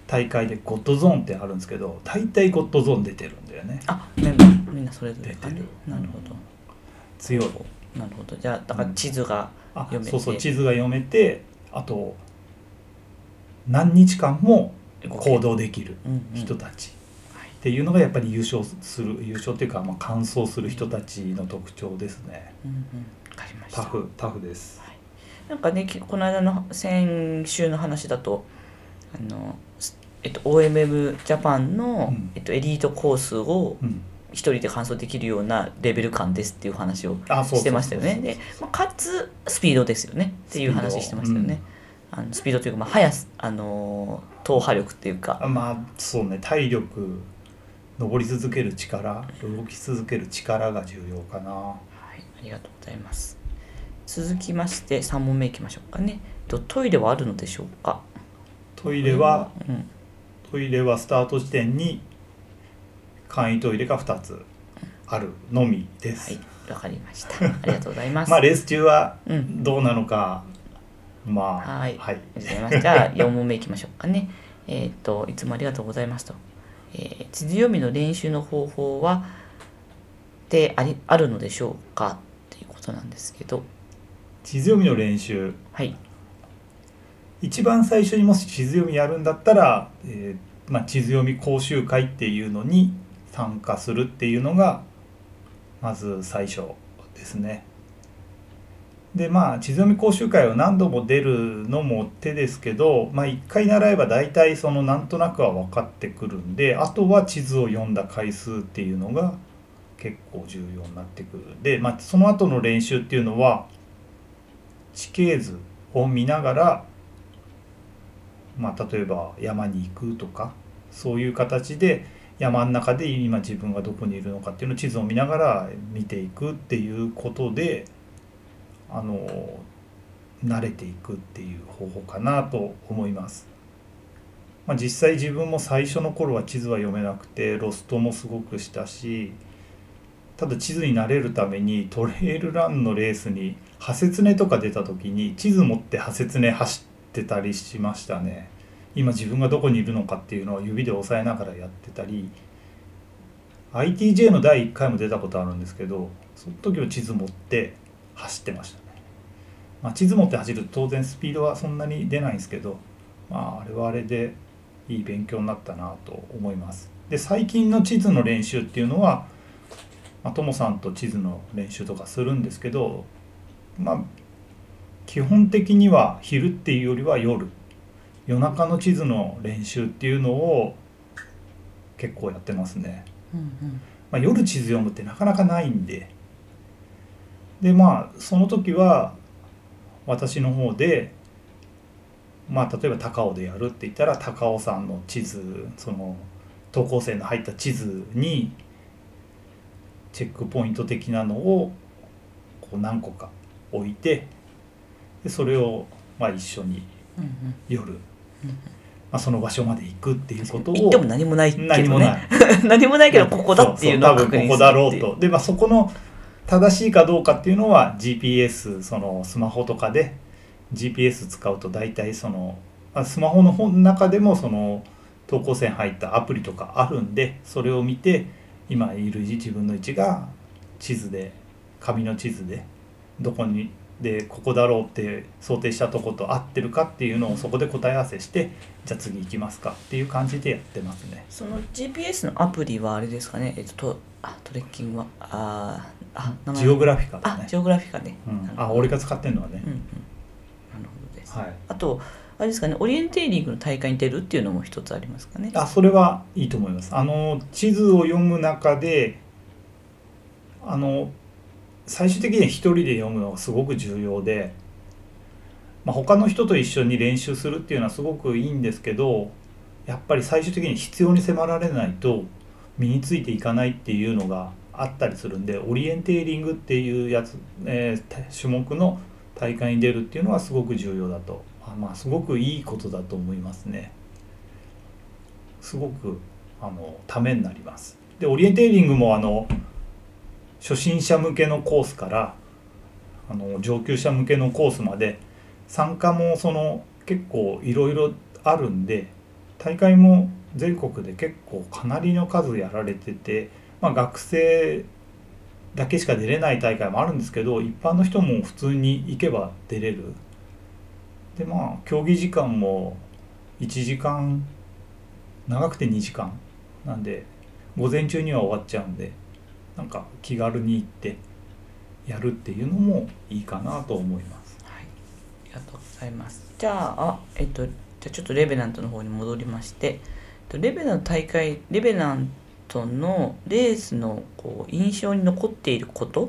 S2: 大会でゴッドゾーンってあるんですけど大体ゴッドゾーン出てるんだよね。
S1: あメンバー。みんなそれぞれ
S2: 出てる。
S1: なるほど。
S2: 強い。
S1: なるほど。じゃあだから地図が
S2: あ
S1: 読めて。
S2: そうそう地図が読めてあと何日間も行動できる
S1: うんうん。
S2: 人たち。
S1: はい
S2: っていうのがやっぱり優勝する優勝っていうか、まあ、完走する人たちの特徴ですね。
S1: うんうん。
S2: タフタフです。
S1: なんかねきこの間の先週の話だとあの、すえっと、OMM ジャパンの、
S2: うん。
S1: えっと、エリートコースを
S2: うん。
S1: 一人で完走できるようなレベル感ですっていう話をしてましたよね。で、まあ、かつスピードですよね。っていう話してましたよね。あのスピードというか、まあ、速さ、あのー踏破力っていうか、
S2: あまあそうね。体力登り続ける力動き続ける力が重要かな
S1: はい、ありがとうございます。続きまして3問目いきましょうかね。とトイレはあるのでしょうか？
S2: トイレは
S1: うん、
S2: トイレはスタート時点に簡易トイレが2つあるのみです、
S1: はい、わかりました。ありがとうございます。<laughs>
S2: まあレース中は
S1: うん
S2: どうなのか、まあ
S1: はい
S2: はい。
S1: じゃあ4問目いきましょうかね。えっ、といつもありがとうございますと。えー地図読みの練習の方法はでありあるのでしょうかっていうことなんですけど、
S2: 地図読みの練習
S1: はい。
S2: 一番最初にもし地図読みやるんだったら、えーまあ、地図読み講習会っていうのに参加するっていうのがまず最初ですね。でまあ地図読み講習会を何度も出るのも手ですけど、まあ、1回習えば大体そのなんとなくは分かってくるんであとは地図を読んだ回数っていうのが結構重要になってくるで、まあ、その後の練習っていうのは地形図を見ながら、まあ、例えば山に行くとかそういう形で山の中で今自分がどこにいるのかっていうのを地図を見ながら見ていくっていうことであの慣れていくっていう方法かなと思います。まあ、実際自分も最初の頃は地図は読めなくてロストもすごくしたしただ地図に慣れるためにトレイルランのレースにハセツネとか出た時に地図持ってハセツネ走ってたりしましたね今自分がどこにいるのかっていうのを指で押さえながらやってたり ITJ の第1回も出たことあるんですけどその時は地図持って走ってましたね、まあ、地図持って走ると当然スピードはそんなに出ないんですけどまああれはあれでいい勉強になったなと思います。で最近の地図の練習っていうのはまあ、ともさんと地図の練習とかするんですけどまあ基本的には昼っていうよりは夜。夜中の地図の練習っていうのを結構やってますね、
S1: うんうん。
S2: まあ、夜地図読むってなかなかないんででまあその時は私の方でまあ例えば高尾でやるって言ったら高尾山の地図その等高線の入った地図にチェックポイント的なのをこう何個か置いてでそれをまあ一緒に夜、まあ、その場所まで行くっていうことを
S1: 行っても何もないけどね。
S2: 何もない。<laughs>
S1: 何もないけどここだっていうのを確認する
S2: 多分ここだろ
S1: う
S2: と。で、まあ、そこの正しいかどうかっていうのは GPS そのスマホとかで GPS 使うと大体そのスマホの本の中でもその投稿線入ったアプリとかあるんでそれを見て今いる自分の位置が地図で紙の地図でどこにでここだろうって想定したとこと合ってるかっていうのをそこで答え合わせしてじゃあ次行きますかっていう感じでやってますね。
S1: その GPS のアプリはあれですかね？えっとあトレッキングはああ名前
S2: ジオグラフィカだね
S1: あジ。オグラフィカね、
S2: うんあ俺が使ってるのはね
S1: うん。うんなるほどです、
S2: はい。
S1: あとあれですかねオリエンテーリングの大会に出るっていうのも一つありますかね
S2: あそれはいいと思います。あの地図を読む中であの最終的には一人で読むのがすごく重要で、まあ、他の人と一緒に練習するっていうのはすごくいいんですけどやっぱり最終的に必要に迫られないと身についていかないっていうのがあったりするんでオリエンテーリングっていうやつ、えー種目の大会に出るっていうのはすごく重要だとあまあすごくいいことだと思いますね。すごくあのためになります。でオリエンテーリングもあの初心者向けのコースからあの上級者向けのコースまで参加もその結構いろいろあるんで大会も全国で結構かなりの数やられてて、まあ、学生だけしか出れない大会もあるんですけど一般の人も普通に行けば出れる。でまあ競技時間も1時間長くて2時間なんで午前中には終わっちゃうんでなんか気軽に行ってやるっていうのもいいかなと思います。
S1: はい、ありがとうございます。じゃあ、あえっと、じゃあちょっとレベナントの方に戻りまして、えっとレベナント大会、レベナントのレースのこう印象に残っていることっ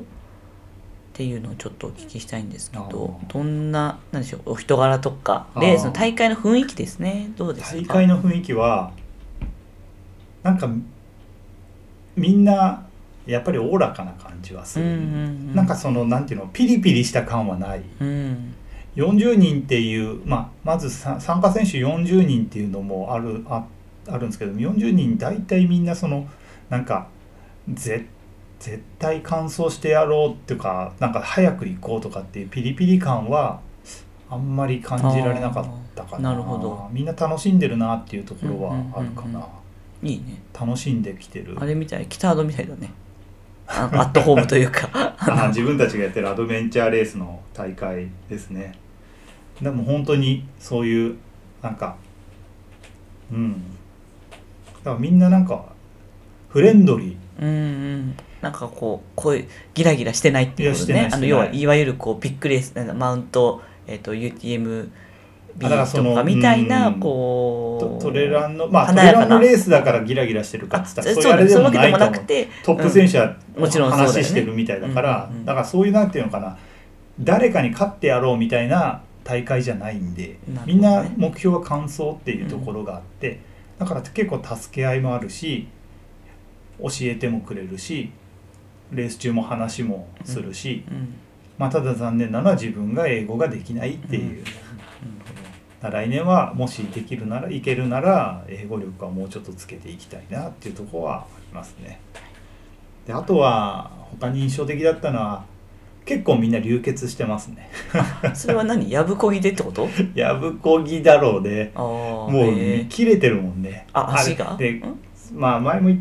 S1: ていうのをちょっとお聞きしたいんですけどどんな、なんでしょう、お人柄とか、レースの大会の雰囲気ですね、どうですか？
S2: 大会の雰囲気はなんかみんなやっぱりおおらかな感じはする、
S1: うんうんうん、
S2: なんかそのなんていうのピリピリした感はない。
S1: うん、
S2: 40人っていう、まあ、まずさ参加選手40人っていうのもあるああるんですけど40人大体みんなそのなんかぜ絶対完走してやろうっていうかなんか早く行こうとかっていうピリピリ感はあんまり感じられなかったかな。
S1: なるほど。
S2: みんな楽しんでるなっていうところはあるかな、
S1: いいね。
S2: 楽しんできてる。
S1: あれみたい、北アドみたいだね。あアットホームというか。
S2: あ自分たちがやってるアドベンチャーレースの大会ですね。でも本当にそういうなんかうん。だからみんななんかフレンドリー。
S1: うんうん。なんかこうこういうギラギラしてないっていうことね。あの要はいわゆるこうビッグレースマウント、えっと UTMB とかみたいな
S2: うん。
S1: こう
S2: トトレランのまあトレランのレースだからギラギラしてるかっつったら
S1: そう
S2: いうあれでもなトップ選手は話してるみたいだから、だからそういうなんていうのかな。誰かに勝ってやろうみたいな大会じゃないんで、みんな目標は完走っていうところがあって、だから結構助け合いもあるし教えてもくれるしレース中も話もするし、
S1: うん
S2: まあ、ただ残念なのは自分が英語ができないっていう、来年はもしできるならいけるなら英語力はもうちょっとつけていきたいなっていうところはありますね。であとは他に印象的だったのは結構みんな流血してますね。
S1: それは何？<laughs> やぶこぎでってこと？
S2: やぶこぎだろうで
S1: あー
S2: もう切れてるもんね。
S1: あ足が？
S2: れで
S1: ん？
S2: まあ前も言っ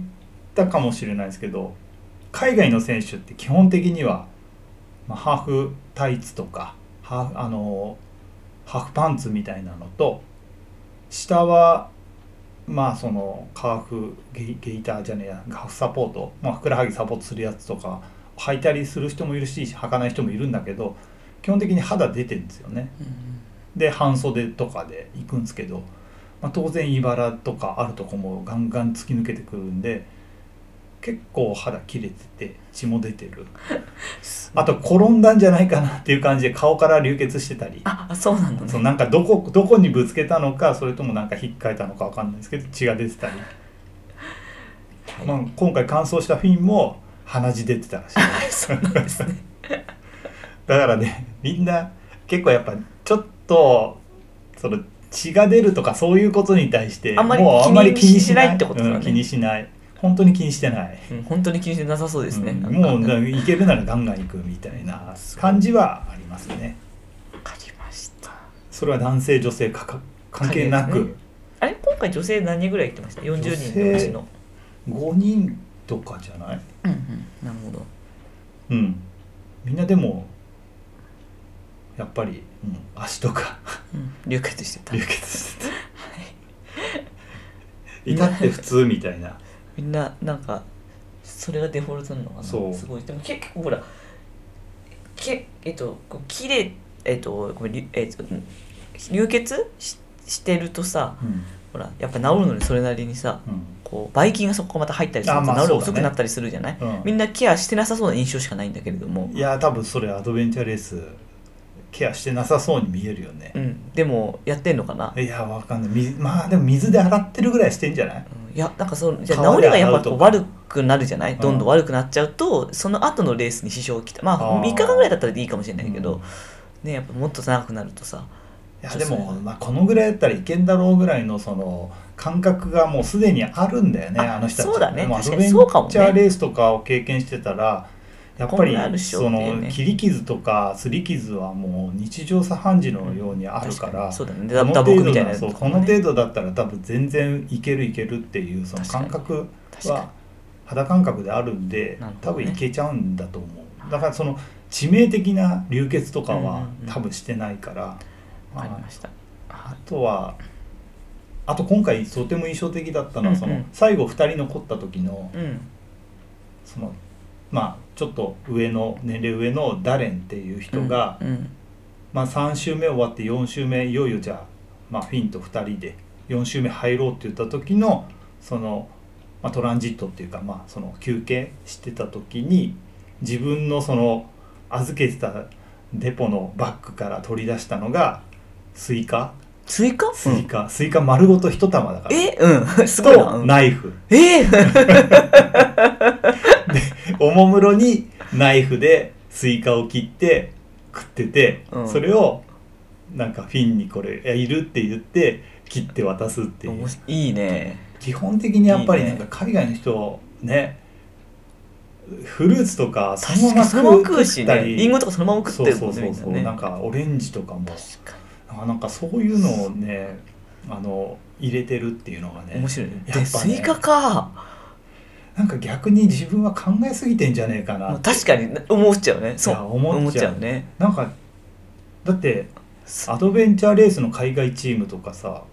S2: たかもしれないですけど海外の選手って基本的には、まあ、ハーフタイツとかハーフあのハーフパンツみたいなのと下はまあそのカーフゲイゲイターじゃねえやハーフサポート、まあ、ふくらはぎサポートするやつとか履いたりする人もいるし履かない人もいるんだけど基本的に肌出てるんですよね。
S1: うん
S2: で半袖とかで行くんですけど、まあ、当然茨とかあるとこもガンガン突き抜けてくるんで結構肌切れてて血も出てる。<laughs> あと転んだんじゃないかなっていう感じで顔から流血してたり。
S1: あそうなんだね。
S2: そうなんかどこどこにぶつけたのかそれともなんか引っかいたのかわかんないですけど血が出てたり、<laughs>
S1: はい。
S2: まあ、今回乾燥したフィンも鼻血出てたらしい。
S1: そうなんですね。
S2: だからねみんな結構やっぱちょっとその血が出るとかそういうことに対して
S1: あんまり
S2: もうあんまり気にしない。
S1: ってことだね。
S2: うん気にしない。本当に気にしてない、
S1: うん本当に気にしてなさそうですね、
S2: うんもうだいけるならガンガン行くみたいな感じはありますね。
S1: わかりました。
S2: それは男性女性かか関係なく。
S1: 関係なあれ今回女性何人ぐらい行ってました？40人のうちの。
S2: 5人とかじゃない？
S1: うんうん。なるほど。
S2: うん。みんなでもやっぱり、うん、足とか。
S1: うん。流血してた。
S2: 流血してた。至って普通みたいな。
S1: みんななんかそれがデフォルトなのかな？
S2: そう。
S1: すごい。でも結構ほらけえっとこうきれいえっとごめんりえっとうん流血ししてるとさ
S2: うん。
S1: ほらやっぱ治るのにそれなりにさ
S2: うん
S1: こうばい菌がそこまた入ったりすると治る遅くなったりするじゃない、
S2: うん。
S1: みんなケアしてなさそうな印象しかないんだけれども、
S2: いや多分それアドベンチャーレースケアしてなさそうに見えるよね。
S1: う、ん、でもやってんのかな、
S2: いやわかんない。水まあでも水で洗ってるぐらいしてんじゃない？
S1: うん。いやなんかそのじゃ治りがやっぱ悪くなるじゃない、
S2: ん。
S1: どんどん悪くなっちゃうとその後のレースに支障をきた。まあ
S2: あー。
S1: 3日間ぐらいだったらいいかもしれないけど、
S2: うん。
S1: ねやっぱもっと長くなるとさ。
S2: いやでも、まあ、このぐらいだったらいけんだろうぐらいのその感覚がもうすでにあるんだよね
S1: あ
S2: あの人たち
S1: そうだね。確かにそうかもね。
S2: チャーレースとかを経験してたらやっぱりその切り傷とか擦り傷はもう日常茶飯事のようにあるから、この程度だそう
S1: とかもね
S2: この程度だったら多分全然いけるいけるっていうその感覚は肌感覚であるんで、多分いけちゃうんだと思う。だからその致命的な流血とかは多分してないから、あとはあと今回とても印象的だったのは、その最後2人残った時の
S1: うん。
S2: そのまあちょっと上の年齢上のダレンっていう人が、
S1: うん
S2: まあ、3周目終わって4周目いよいよじゃあ、まあ、フィンと2人で4周目入ろうって言った時のその、まあ、トランジットっていうか、まあ、その休憩してた時に自分のその預けてたデポのバッグから取り出したのがスイカ
S1: スイカ？
S2: スイカ、スイカ丸ごと一玉だから。
S1: え？うん。<laughs> すごいな。
S2: と
S1: うん
S2: ナイフ。
S1: え？<laughs>
S2: おもむろにナイフでスイカを切って食ってて、
S1: うん。
S2: それをなんかフィンにこれいるって言って切って渡すっていう。
S1: いいいね。
S2: 基本的にやっぱり
S1: いいね。
S2: なんか海外の人ねフルーツとかそ
S1: 確
S2: のまま
S1: かにそのまま食う
S2: 食
S1: しね。
S2: ったり。
S1: リンゴとかそのまま食ってる
S2: そうそうそうそう、
S1: みんなね。
S2: なんかオレンジとかも。
S1: 確か
S2: あなんかそういうのをねあの入れてるっていうのがね
S1: に面白いね。
S2: やっぱね
S1: でスイカか。
S2: なんか逆に自分は考えすぎてんじゃねえかな
S1: まあ確かに思っちゃうね。そう。
S2: 思っちゃう。
S1: うね。
S2: なんかだってアドベンチャーレースの海外チームとかさ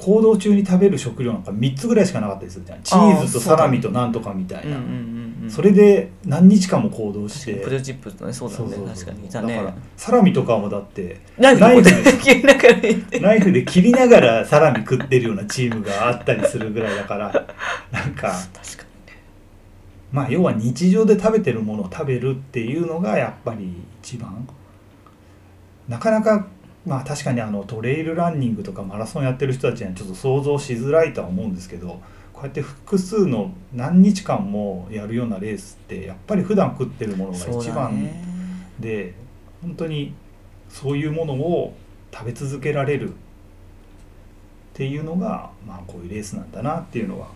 S2: 行動中に食べる食料なんか3つぐらいしかなかったりするじゃん。チーズとサラミとなんとかみたいな、それで何日間も行動して。
S1: ポテトチップとねそうだね。確かに。いたね。
S2: だからサラミとかもだって
S1: ナイフで切りながら入れて
S2: ナイフで切りながらサラミ食ってるようなチームがあったりするぐらいだからなん
S1: か。
S2: まあ要は日常で食べてるものを食べるっていうのがやっぱり一番。なかなかまあ確かにあのトレイルランニングとかマラソンやってる人たちにはちょっと想像しづらいとは思うんですけどこうやって複数の何日間もやるようなレースってやっぱり普段食ってるもの
S1: に
S2: が一番
S1: ね。
S2: で本当にそういうものを食べ続けられるっていうのがまあこういうレースなんだなっていうのは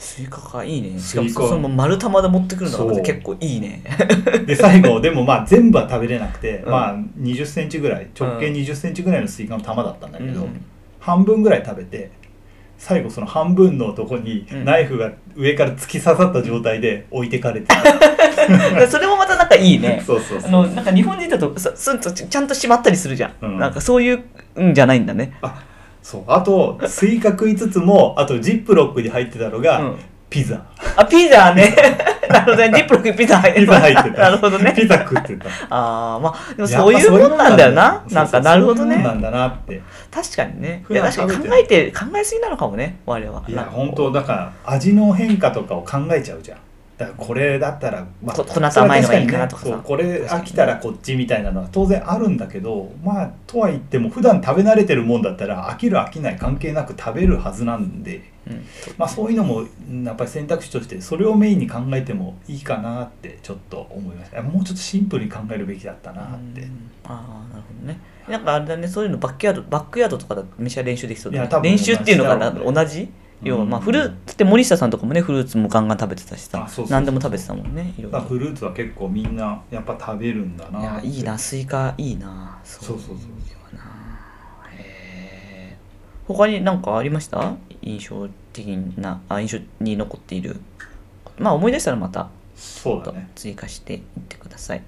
S1: スイカかいいね。しかもその丸玉で持ってくるのが結構いいね。
S2: で最後でもまあ全部は食べれなくて、
S1: うん。
S2: まあ2 0センチぐらい直径
S1: うん。
S2: 2 0センチぐらいのスイカの玉だったんだけど、
S1: うん。
S2: 半分ぐらい食べて最後その半分のとこに
S1: うん。
S2: ナイフが上から突き刺さった状態で置いてかれてた、<laughs>
S1: それもまたなんかいいね。<laughs>
S2: そうそうそう。
S1: あのなんか日本人だとさスンとちゃんとしまったりするじゃん、
S2: うん。
S1: なんかそういうんじゃないんだね
S2: そう。あとスイカ食いつつもあとジップロックに入ってたのが、
S1: うん。
S2: ピザ。
S1: あピザね。<laughs> なるほどね。ジップロックにピザ入って
S2: ピザ入ってた。
S1: なるほどね。
S2: ピザ食ってた。<laughs>
S1: ああまあでもそういうもんなんだよな。なんかなるほどね。
S2: そうなんだなって。
S1: 確かにね。い
S2: 普
S1: や確かに考えて考えすぎなのかもね我々は。い
S2: や本当だから味の変化とかを考えちゃうじゃんだからこれだったら、ま
S1: ここの後甘いのがいいかなとか
S2: ねこれ飽きたらこっちみたいなのは当然あるんだけどまあとは言っても普段食べ慣れてるもんだったら飽きる飽きない関係なく食べるはずなんで、
S1: うん。
S2: まあ、そういうのもうんやっぱり選択肢としてそれをメインに考えてもいいかなってちょっと思いました。もうちょっとシンプルに考えるべきだったなって。
S1: うん。ああなるほどね。なんかあれだねそういうのバックヤードバックヤードとかだとめちゃ練習できそうだね。練習っていうのがな
S2: 同じ？
S1: 要はまあ
S2: うん
S1: フルーツって森下さんとかもねフルーツもガンガン食べてたしさ。何でも食べてたもんねいろいろ。
S2: だフルーツは結構みんなやっぱ食べるんだな。い
S1: やいいなスイカいいな。
S2: そう。そうそう
S1: いのはな。へえ他に何かありました？印象的なあ印象に残っている。まあ思い出したらまたと
S2: そうだね。
S1: 追加していってください。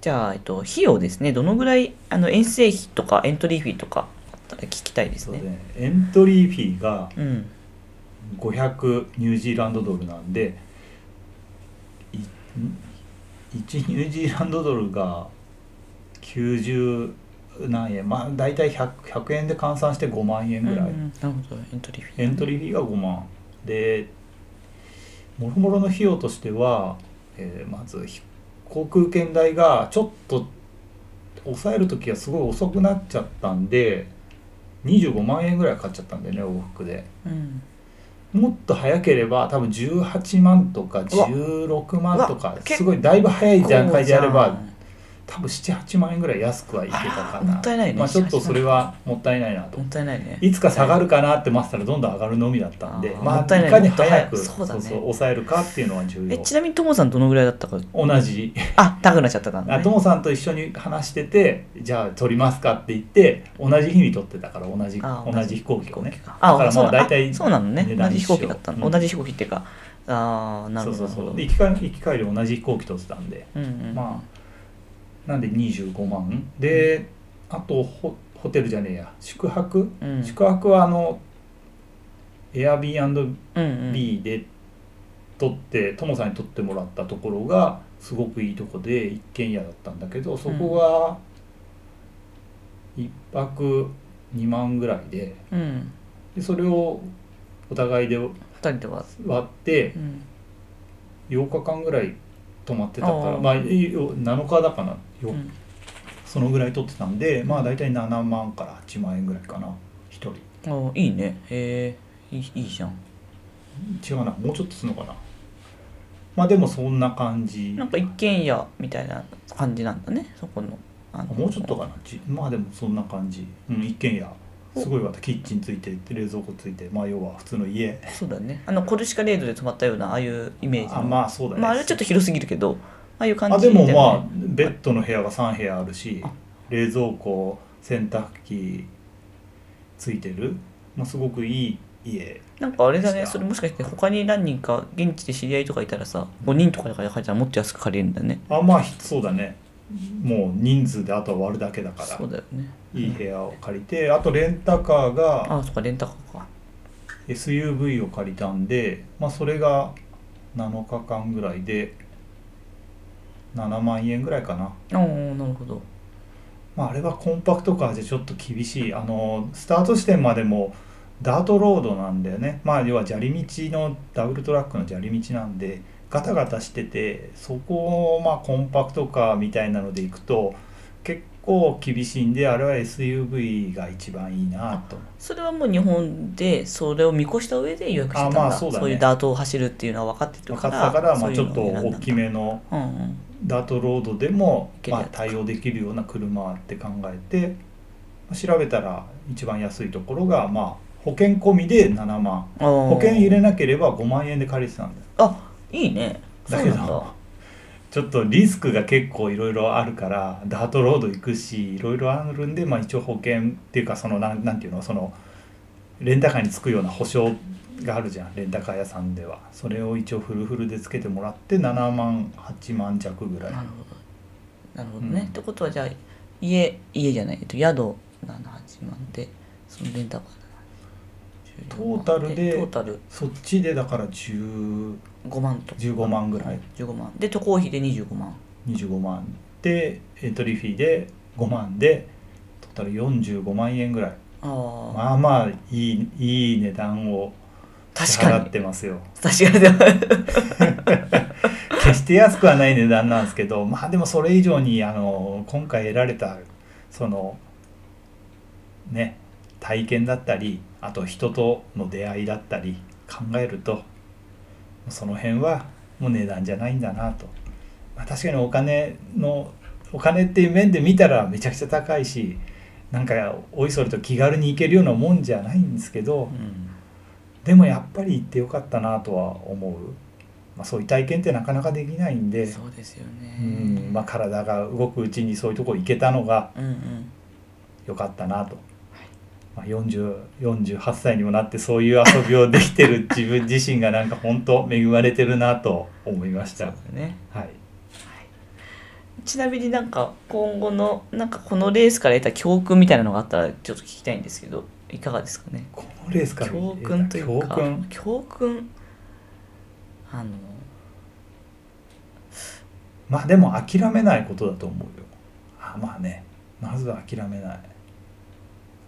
S1: じゃあ、えっと、費用ですね。どのぐらいあの遠征費とかエントリーフィーとかあったら聞きたいですね。
S2: そうね。エントリーフィーが
S1: うん
S2: 500ニュージーランドドルなんでい1ニュージーランドドルが90何円。まあ大体 100, 100円で換算して5万円ぐらい、
S1: うんなるほど。エントリーフィー。
S2: エントリーフィーが5万。でもろもろの費用としては、えーまずひ航空券代がちょっと抑える時がすごい遅くなっちゃったんで25万円ぐらいかかっちゃったんだよね往復で。
S1: うん
S2: もっと早ければ多分18万とか16万とかすごいだいぶ早い段階でやれば多分78万円ぐらい安くはいけたかな。
S1: もったいないね。
S2: まあ、ちょっとそれはもったいないなと。
S1: もったいないね。
S2: いつか下がるかなって待ってたらどんどん上がるのみだったんでまあ
S1: い
S2: かに
S1: 早くそうだね。
S2: 抑えるかっていうのは重要。
S1: えちなみにともさんどのぐらいだったか？
S2: 同じ。
S1: あ高くなっちゃったか
S2: あトモさんと一緒に話しててじゃあ取りますかって言って同じ日に取ってたから同じ
S1: あ
S2: 同じ飛行機をね。
S1: あ
S2: だから
S1: そうな
S2: もう大体
S1: あそうなのね。同じ飛行機だったの、
S2: うん。
S1: 同じ飛行機っていうか。ああなるほど。
S2: そうそうそう。行き帰り行き帰り同じ飛行機取ってたんで。
S1: ほどうんうん。
S2: まあなんで25万？であとホホテルじゃねえや。宿泊、
S1: うん。
S2: 宿泊はあの Airbnb
S1: うんうん。
S2: で取ってトモさんに取ってもらったところがすごくいいとこで一軒家だったんだけどそこが1泊2万ぐらいで
S1: うん。
S2: でそれをお互いで割って。
S1: うん。
S2: 8日間ぐらい泊まってたからまあいいよ7日だかなよ。
S1: うん。
S2: そのぐらい取ってたんでまあ大体7万から8万円ぐらいかな。1人。
S1: あいいね。へえ。いいいいじゃん。
S2: 違うな。もうちょっとするのかな。まあでもそんな感じ。
S1: なんか一軒家みたいな感じなんだね。そこのあの。
S2: もうちょっとかな。ちまあでもそんな感じ、うん、一軒家。すごいわ。キッチンついて冷蔵庫ついて。まあ要は普通の家。
S1: そうだね。あのコルシカレードで泊まったようなああいうイメージの。
S2: あまあそうだね、
S1: まああれはちょっと広すぎるけどああいう感
S2: あ
S1: じだよね
S2: でもまあベッドの部屋が3部屋あるし
S1: あ。
S2: 冷蔵庫洗濯機ついてる、まあ、すごくいい家。
S1: なんかあれだねそれもしかして他に何人か現地で知り合いとかいたらさ5人とかで借りたらもっと安く借りるんだね。
S2: あまあそうだね。もう人数であとは割るだけだから。
S1: そうだよね。
S2: いい部屋を借りてあとレンタカーが
S1: あそっかレンタカーか。
S2: SUV を借りたんで、まあ、それが7日間ぐらいで7万円ぐらいかな、
S1: ああなるほど。
S2: まあ、あれはコンパクトカーじゃちょっと厳しい。あのスタート地点までもダートロードなんだよね。まあ要は砂利道のダブルトラックの砂利道なんでガタガタしててそこをまあコンパクトカーみたいなので行くと結構厳しいんであれは SUV が一番いいなと。
S1: それはもう日本でそれを見越した上で予約してたんだ。
S2: あまあそうだね。
S1: いうダートを走るっていうのは分かってる
S2: 分か
S1: から
S2: ったからまあちょっと大きめの
S1: うんうん
S2: ダートロードでもまあ対応できるような車って考えてまあ調べたら一番安いところがまあ保険込みで7万。保
S1: 保
S2: 険入れなければ5万円で借りてたんだよ。
S1: あいいね。そ
S2: だけどちょっとリスクが結構いろいろあるからダートロード行くしいろいろあるんで、まあ、一応保険っていうかそのなんなんていうの？そのレンタカーにつくような保証があるじゃん。レンタカー屋さんでは。それを一応フルフルでつけてもらって7万8万弱ぐらい。
S1: なるほど。なるほどね、
S2: うん。
S1: ってことはじゃあ家家じゃないえっと宿78万でそのレンタカー。
S2: トータルで
S1: トータル。
S2: そっちでだから10
S1: 5万と。
S2: 15万ぐらい。
S1: 15万。で渡航費で25万。
S2: 25万でエントリーフィーで5万でトータル45万円ぐらい
S1: ああ、
S2: まあまあいいいい値段を支払っ
S1: 確かに。
S2: てますよ。
S1: 確かに。<laughs>
S2: 決して安くはない値段なんですけどまあでもそれ以上にあの今回得られたそのね体験だったりあと人との出会いだったり考えるとその辺はもう値段じゃないんだなと、まあ、確かにお金のお金っていう面で見たらめちゃくちゃ高いしなんかおいそれと気軽に行けるようなもんじゃないんですけど、
S1: うん。
S2: でもやっぱり行ってよかったなとは思う、まあ、そういう体験ってなかなかできないんで
S1: そうですよね。
S2: うん、まあ、体が動くうちにそういうとこ行けたのがよかったなと、まあ、40 48歳にもなってそういう遊びをできてる自分自身がなんか本当恵まれてるなと思いました。
S1: ね。
S2: はい
S1: ちなみになんか今後のなんかこのレースから得た教訓みたいなのがあったらちょっと聞きたいんですけどいかがですかね？
S2: このレースから
S1: 教訓というか
S2: 教訓？
S1: 教訓？あの
S2: まあでも諦めないことだと思うよ。あまあね。まずは諦めない。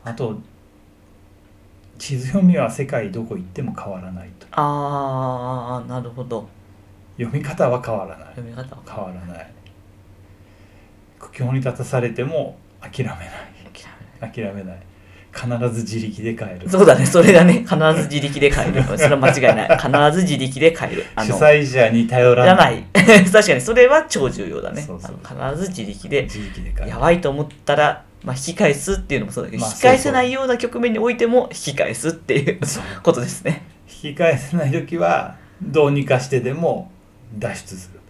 S2: あと地図読みは世界どこ行っても変わらないと。
S1: ああなるほど。
S2: 読み方は変わらない。
S1: 読み方は。
S2: 変わらない苦境に立たされても諦めない。諦めない。必ず自力で帰る。
S1: そうだね。それだね必ず自力で帰る。<laughs> それは間違いない。必ず自力で帰る。あ
S2: 主
S1: の
S2: 催者に頼らな
S1: い。い。<laughs> 確かに。それは超重要だね。必ず自力で
S2: 自力で帰る。
S1: やばいと思ったら、まあ、引き返すっていうのもそうだけど、
S2: まあ
S1: 引き返せないような局面においても引き返すっていうことですね。
S2: 引き返せない時はどうにかしてでも脱出する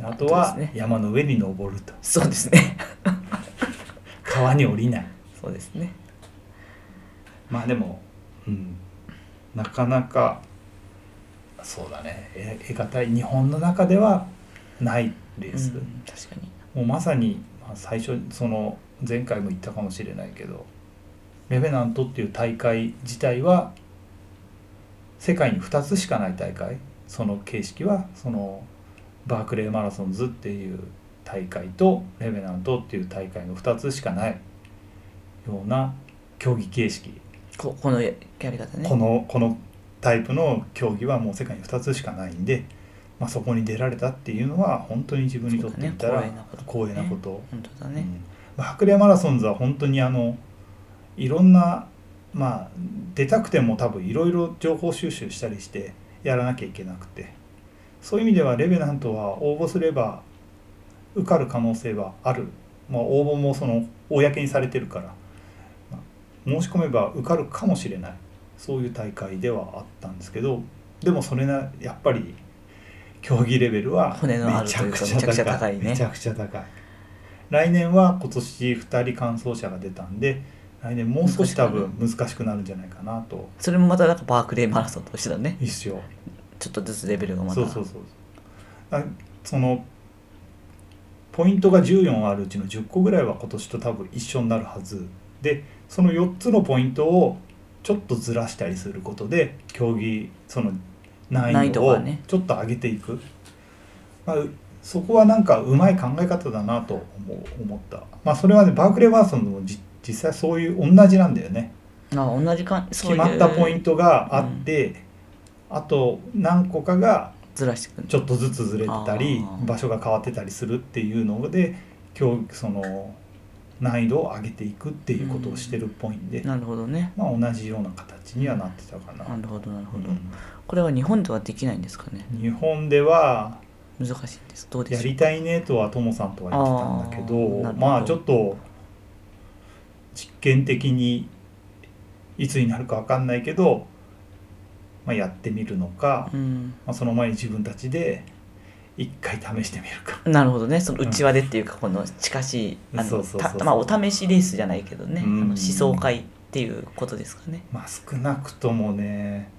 S2: あとは山の上に登ると。
S1: そうですね。
S2: 川に降りない。
S1: そうですね。
S2: まあでも、うん、なかなかそうだね。え得難い。日本の中ではないレース、
S1: うん、確かに。
S2: もうまさに、まあ、最初その前回も言ったかもしれないけどレベナントっていう大会自体は世界に2つしかない大会。その形式はそのバークレーマラソンズっていう大会とレベナントっていう大会の2つしかない。ような競技形式。
S1: ここのやり方ね。
S2: このこのタイプの競技はもう世界に2つしかないんで、まあ、そこに出られたっていうのは本当に自分にとってみたら
S1: 光栄なこと
S2: 光栄なこと。
S1: 本当だね、
S2: うん。バークレーマラソンズは本当にあのいろんなまあ出たくても多分いろいろ情報収集したりしてやらなきゃいけなくてそういう意味ではレベナントは応募すれば受かる可能性はある、まあ、応募もその公にされてるから、まあ申し込めば受かるかもしれない。そういう大会ではあったんですけど。でもそれなやっぱり競技レベルは
S1: めちゃくちゃ高いね。
S2: めちゃくちゃ高い来年は今年2人完走者が出たんで来年もう少し多分難しくなる。んじゃないかなと。
S1: それもまたなんかバークレーマラソンとしてだね。
S2: 一緒
S1: ちょっとずつレベルがまた。
S2: そうそうそうあそのポイントが14あるうちの10個ぐらいは今年と多分一緒になるはず。でその4つのポイントをちょっとずらしたりすることで競技その難易度をちょっと上げていく、まあ、そこはなんかうまい考え方だなと思った、まあ、それはねバークレーマラソンでもじ実際そういう同じなんだよね。
S1: あ同じか
S2: 決まったポイントがあって、あと何個かが
S1: ずらして
S2: ちょっとずつずれてたり場所が変わってたりするっていうので今日その難易度を上げていくっていうことをしてるっぽいんで、
S1: なるほどね。
S2: まあ、同じような形にはなってたかな。
S1: なるほどなるほど、
S2: うん。
S1: これは日本ではできないんですかね。
S2: 日本では
S1: 難しいんです。どうで
S2: やりたいねとはともさんとは言ってたんだけ
S1: ど
S2: ど。まあちょっと実験的にいつになるか分かんないけど、まあ、やってみるのか、
S1: うん。
S2: まあ、その前に自分たちで一回試してみるか。
S1: なるほどね。その内輪でっていうかこの近しいあお試しレースじゃないけどね。あ
S2: うん。
S1: の思想会っていうことですかね。
S2: まあ少なくともね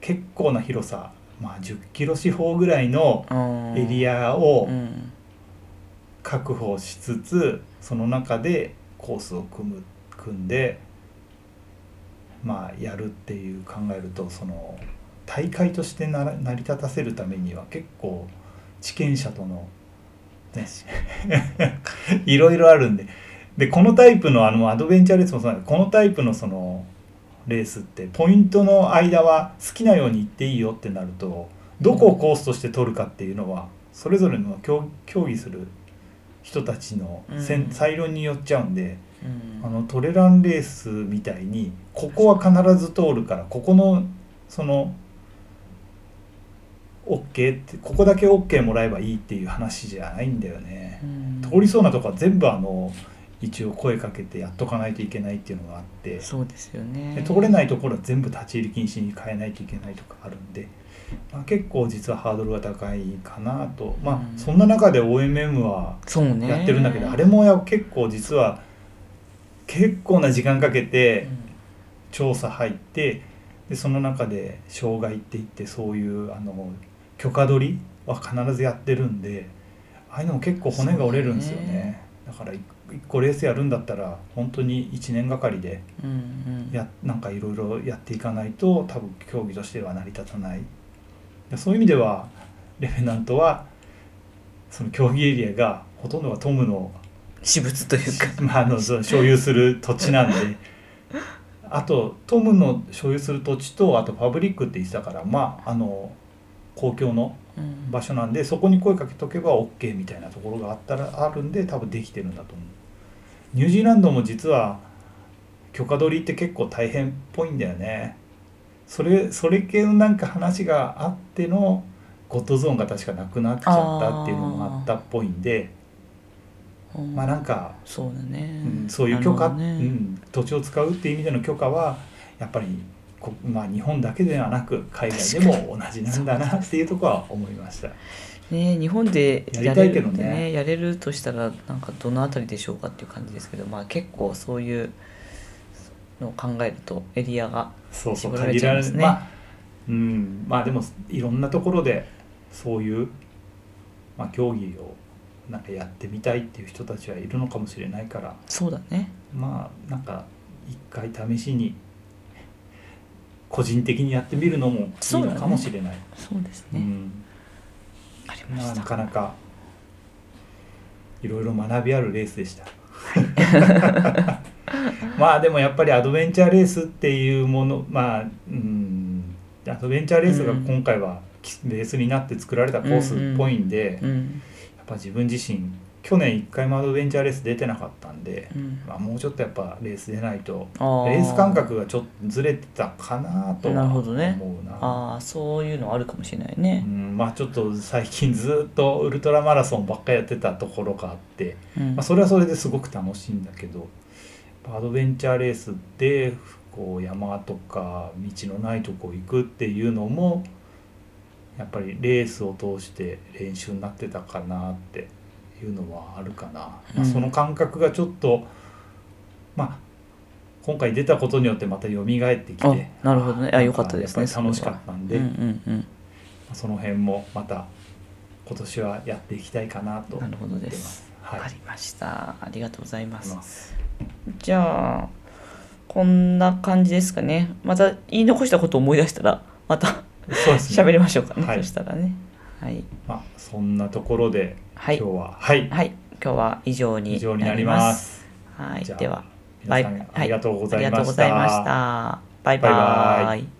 S2: 結構な広さ、まあ、10キロ四方ぐらいのエリ
S1: ア
S2: アを
S1: うん。
S2: 確保しつつその中でコースを組む組んでまあやるっていう考えるとその大会としてなら成り立たせるためには結構地権者とのね <laughs> いろいろあるんで。でこのタイプのあのアドベンチャーレースもそうなんだけどこのタイプのそのレースってポイントの間は好きなように行っていいよってなるとどこをコースとして取るかっていうのはそれぞれの競競技する人たちの
S1: うん。
S2: 裁量によっちゃうんで、
S1: うん
S2: あのトレランレースみたいにここは必ず通るからここのその OK ってここだけ OK もらえばいいっていう話じゃないんだよね。
S1: うん。
S2: 通りそうなとこは全部あの一応声かけてやっとかないといけないっていうのがあって。
S1: そうですよね。
S2: で通れないところは全部立ち入り禁止に変えないといけないとかあるんで、まあ、結構実はハードルが高いかなと。ま
S1: うん。
S2: あそんな中で OMM はやってるんだけど、あれもや結構実は結構な時間かけて調査入ってでその中で障害って言ってそういうあの許可取りは必ずやってるんでああいうのも結構骨が折れるんですよね。
S1: ね。
S2: だから一一個レースやるんだったら本当に1年がかりで
S1: うんうん
S2: やなんかいろいろやっていかないと多分競技としては成り立たない。でそういう意味ではレフェナントはその競技エリアがほとんどがトムの
S1: 私物というか。<laughs>
S2: まあ、あの所有する土地なんで。あとトムの所有する土地とあとパブリックって言ってたからまああの公共の
S1: うん。
S2: 場所なんでそこに声かけとけば OK みたいなところがあったらあるんで多分できてるんだと思う。ニュージーランドも実は許可取りって結構大変っぽいんだよね。それそれ系のなんか話があってのゴッドゾーンが確かなくなっちゃったっていうのもあったっぽいんで。
S1: うん
S2: まあなんか
S1: そうだね。
S2: うん、そういう許可、
S1: ね。
S2: うん、土地を使うっていう意味での許可はやっぱりこ、まあ、日本だけではなく海外でも同じなんだなっていうところは思いました。
S1: ね日本で
S2: やりたいけどね。
S1: やれるってやれるとしたらなんかどのあたりでしょうかっていう感じですけどまあ結構そういうのを考えるとエリアが
S2: 限られ
S1: ちゃいますね。
S2: まあうんまあでもいろんなところでそういう、まあ、競技をなんかやってみたいっていう人たちはいるのかもしれないから。
S1: そうだね。
S2: まあなんか一回試しに個人的にやってみるのもいいのかもしれない。
S1: そうですね、
S2: うん。
S1: ありま
S2: まあ、
S1: した。
S2: なかなかいろいろ学びあるレースでした。<laughs> まあでもやっぱりアドベンチャーレースっていうものまあうん。アドベンチャーレースが今回はベースになって作られたコースっぽいんで、やっ
S1: うん
S2: ぱ自分自身去年一回もアドベンチャーレース出てなかったんで、
S1: うん。
S2: まあ、もうちょっとやっぱレース出ないと
S1: あー。
S2: レース感覚がちょっとずれてたかなと
S1: な
S2: は
S1: るほどね。
S2: 思うな。
S1: ああそういうのあるかもしれないね。
S2: う、ん、まあちょっと最近ずっとウルトラマラソンばっかりやってたところがあって、
S1: うん。
S2: まあ、それはそれですごく楽しいんだけどアドベンチャーレースでこう山とか道のないとこ行くっていうのもやっぱりレースを通して練習になってたかなっていうのはあるかな、まあ、
S1: うん
S2: その感覚がちょっとまあ今回出たことによってまた蘇ってきて
S1: あなるほどね。あ
S2: なん
S1: 良かったですね
S2: 楽しかったんで、
S1: うんうんうん。
S2: その辺もまた今年はやっていきたいかなと思
S1: なるほど
S2: ってま
S1: です。
S2: す。はい。
S1: わかりました。ありがとうございます。
S2: ます。
S1: じゃあこんな感じですかね。また言い残したことを思い出したらまた
S2: そうですね。
S1: 喋りましょうかね、
S2: はい。
S1: そしたらね。はい。
S2: まあそんなところで
S1: はい。
S2: 今日は。はい。
S1: はい。今日は以上に
S2: 以上になります。
S1: はい。では
S2: 皆さんありがとうございました。
S1: ありがとうございました。バイバ
S2: バイバ
S1: イ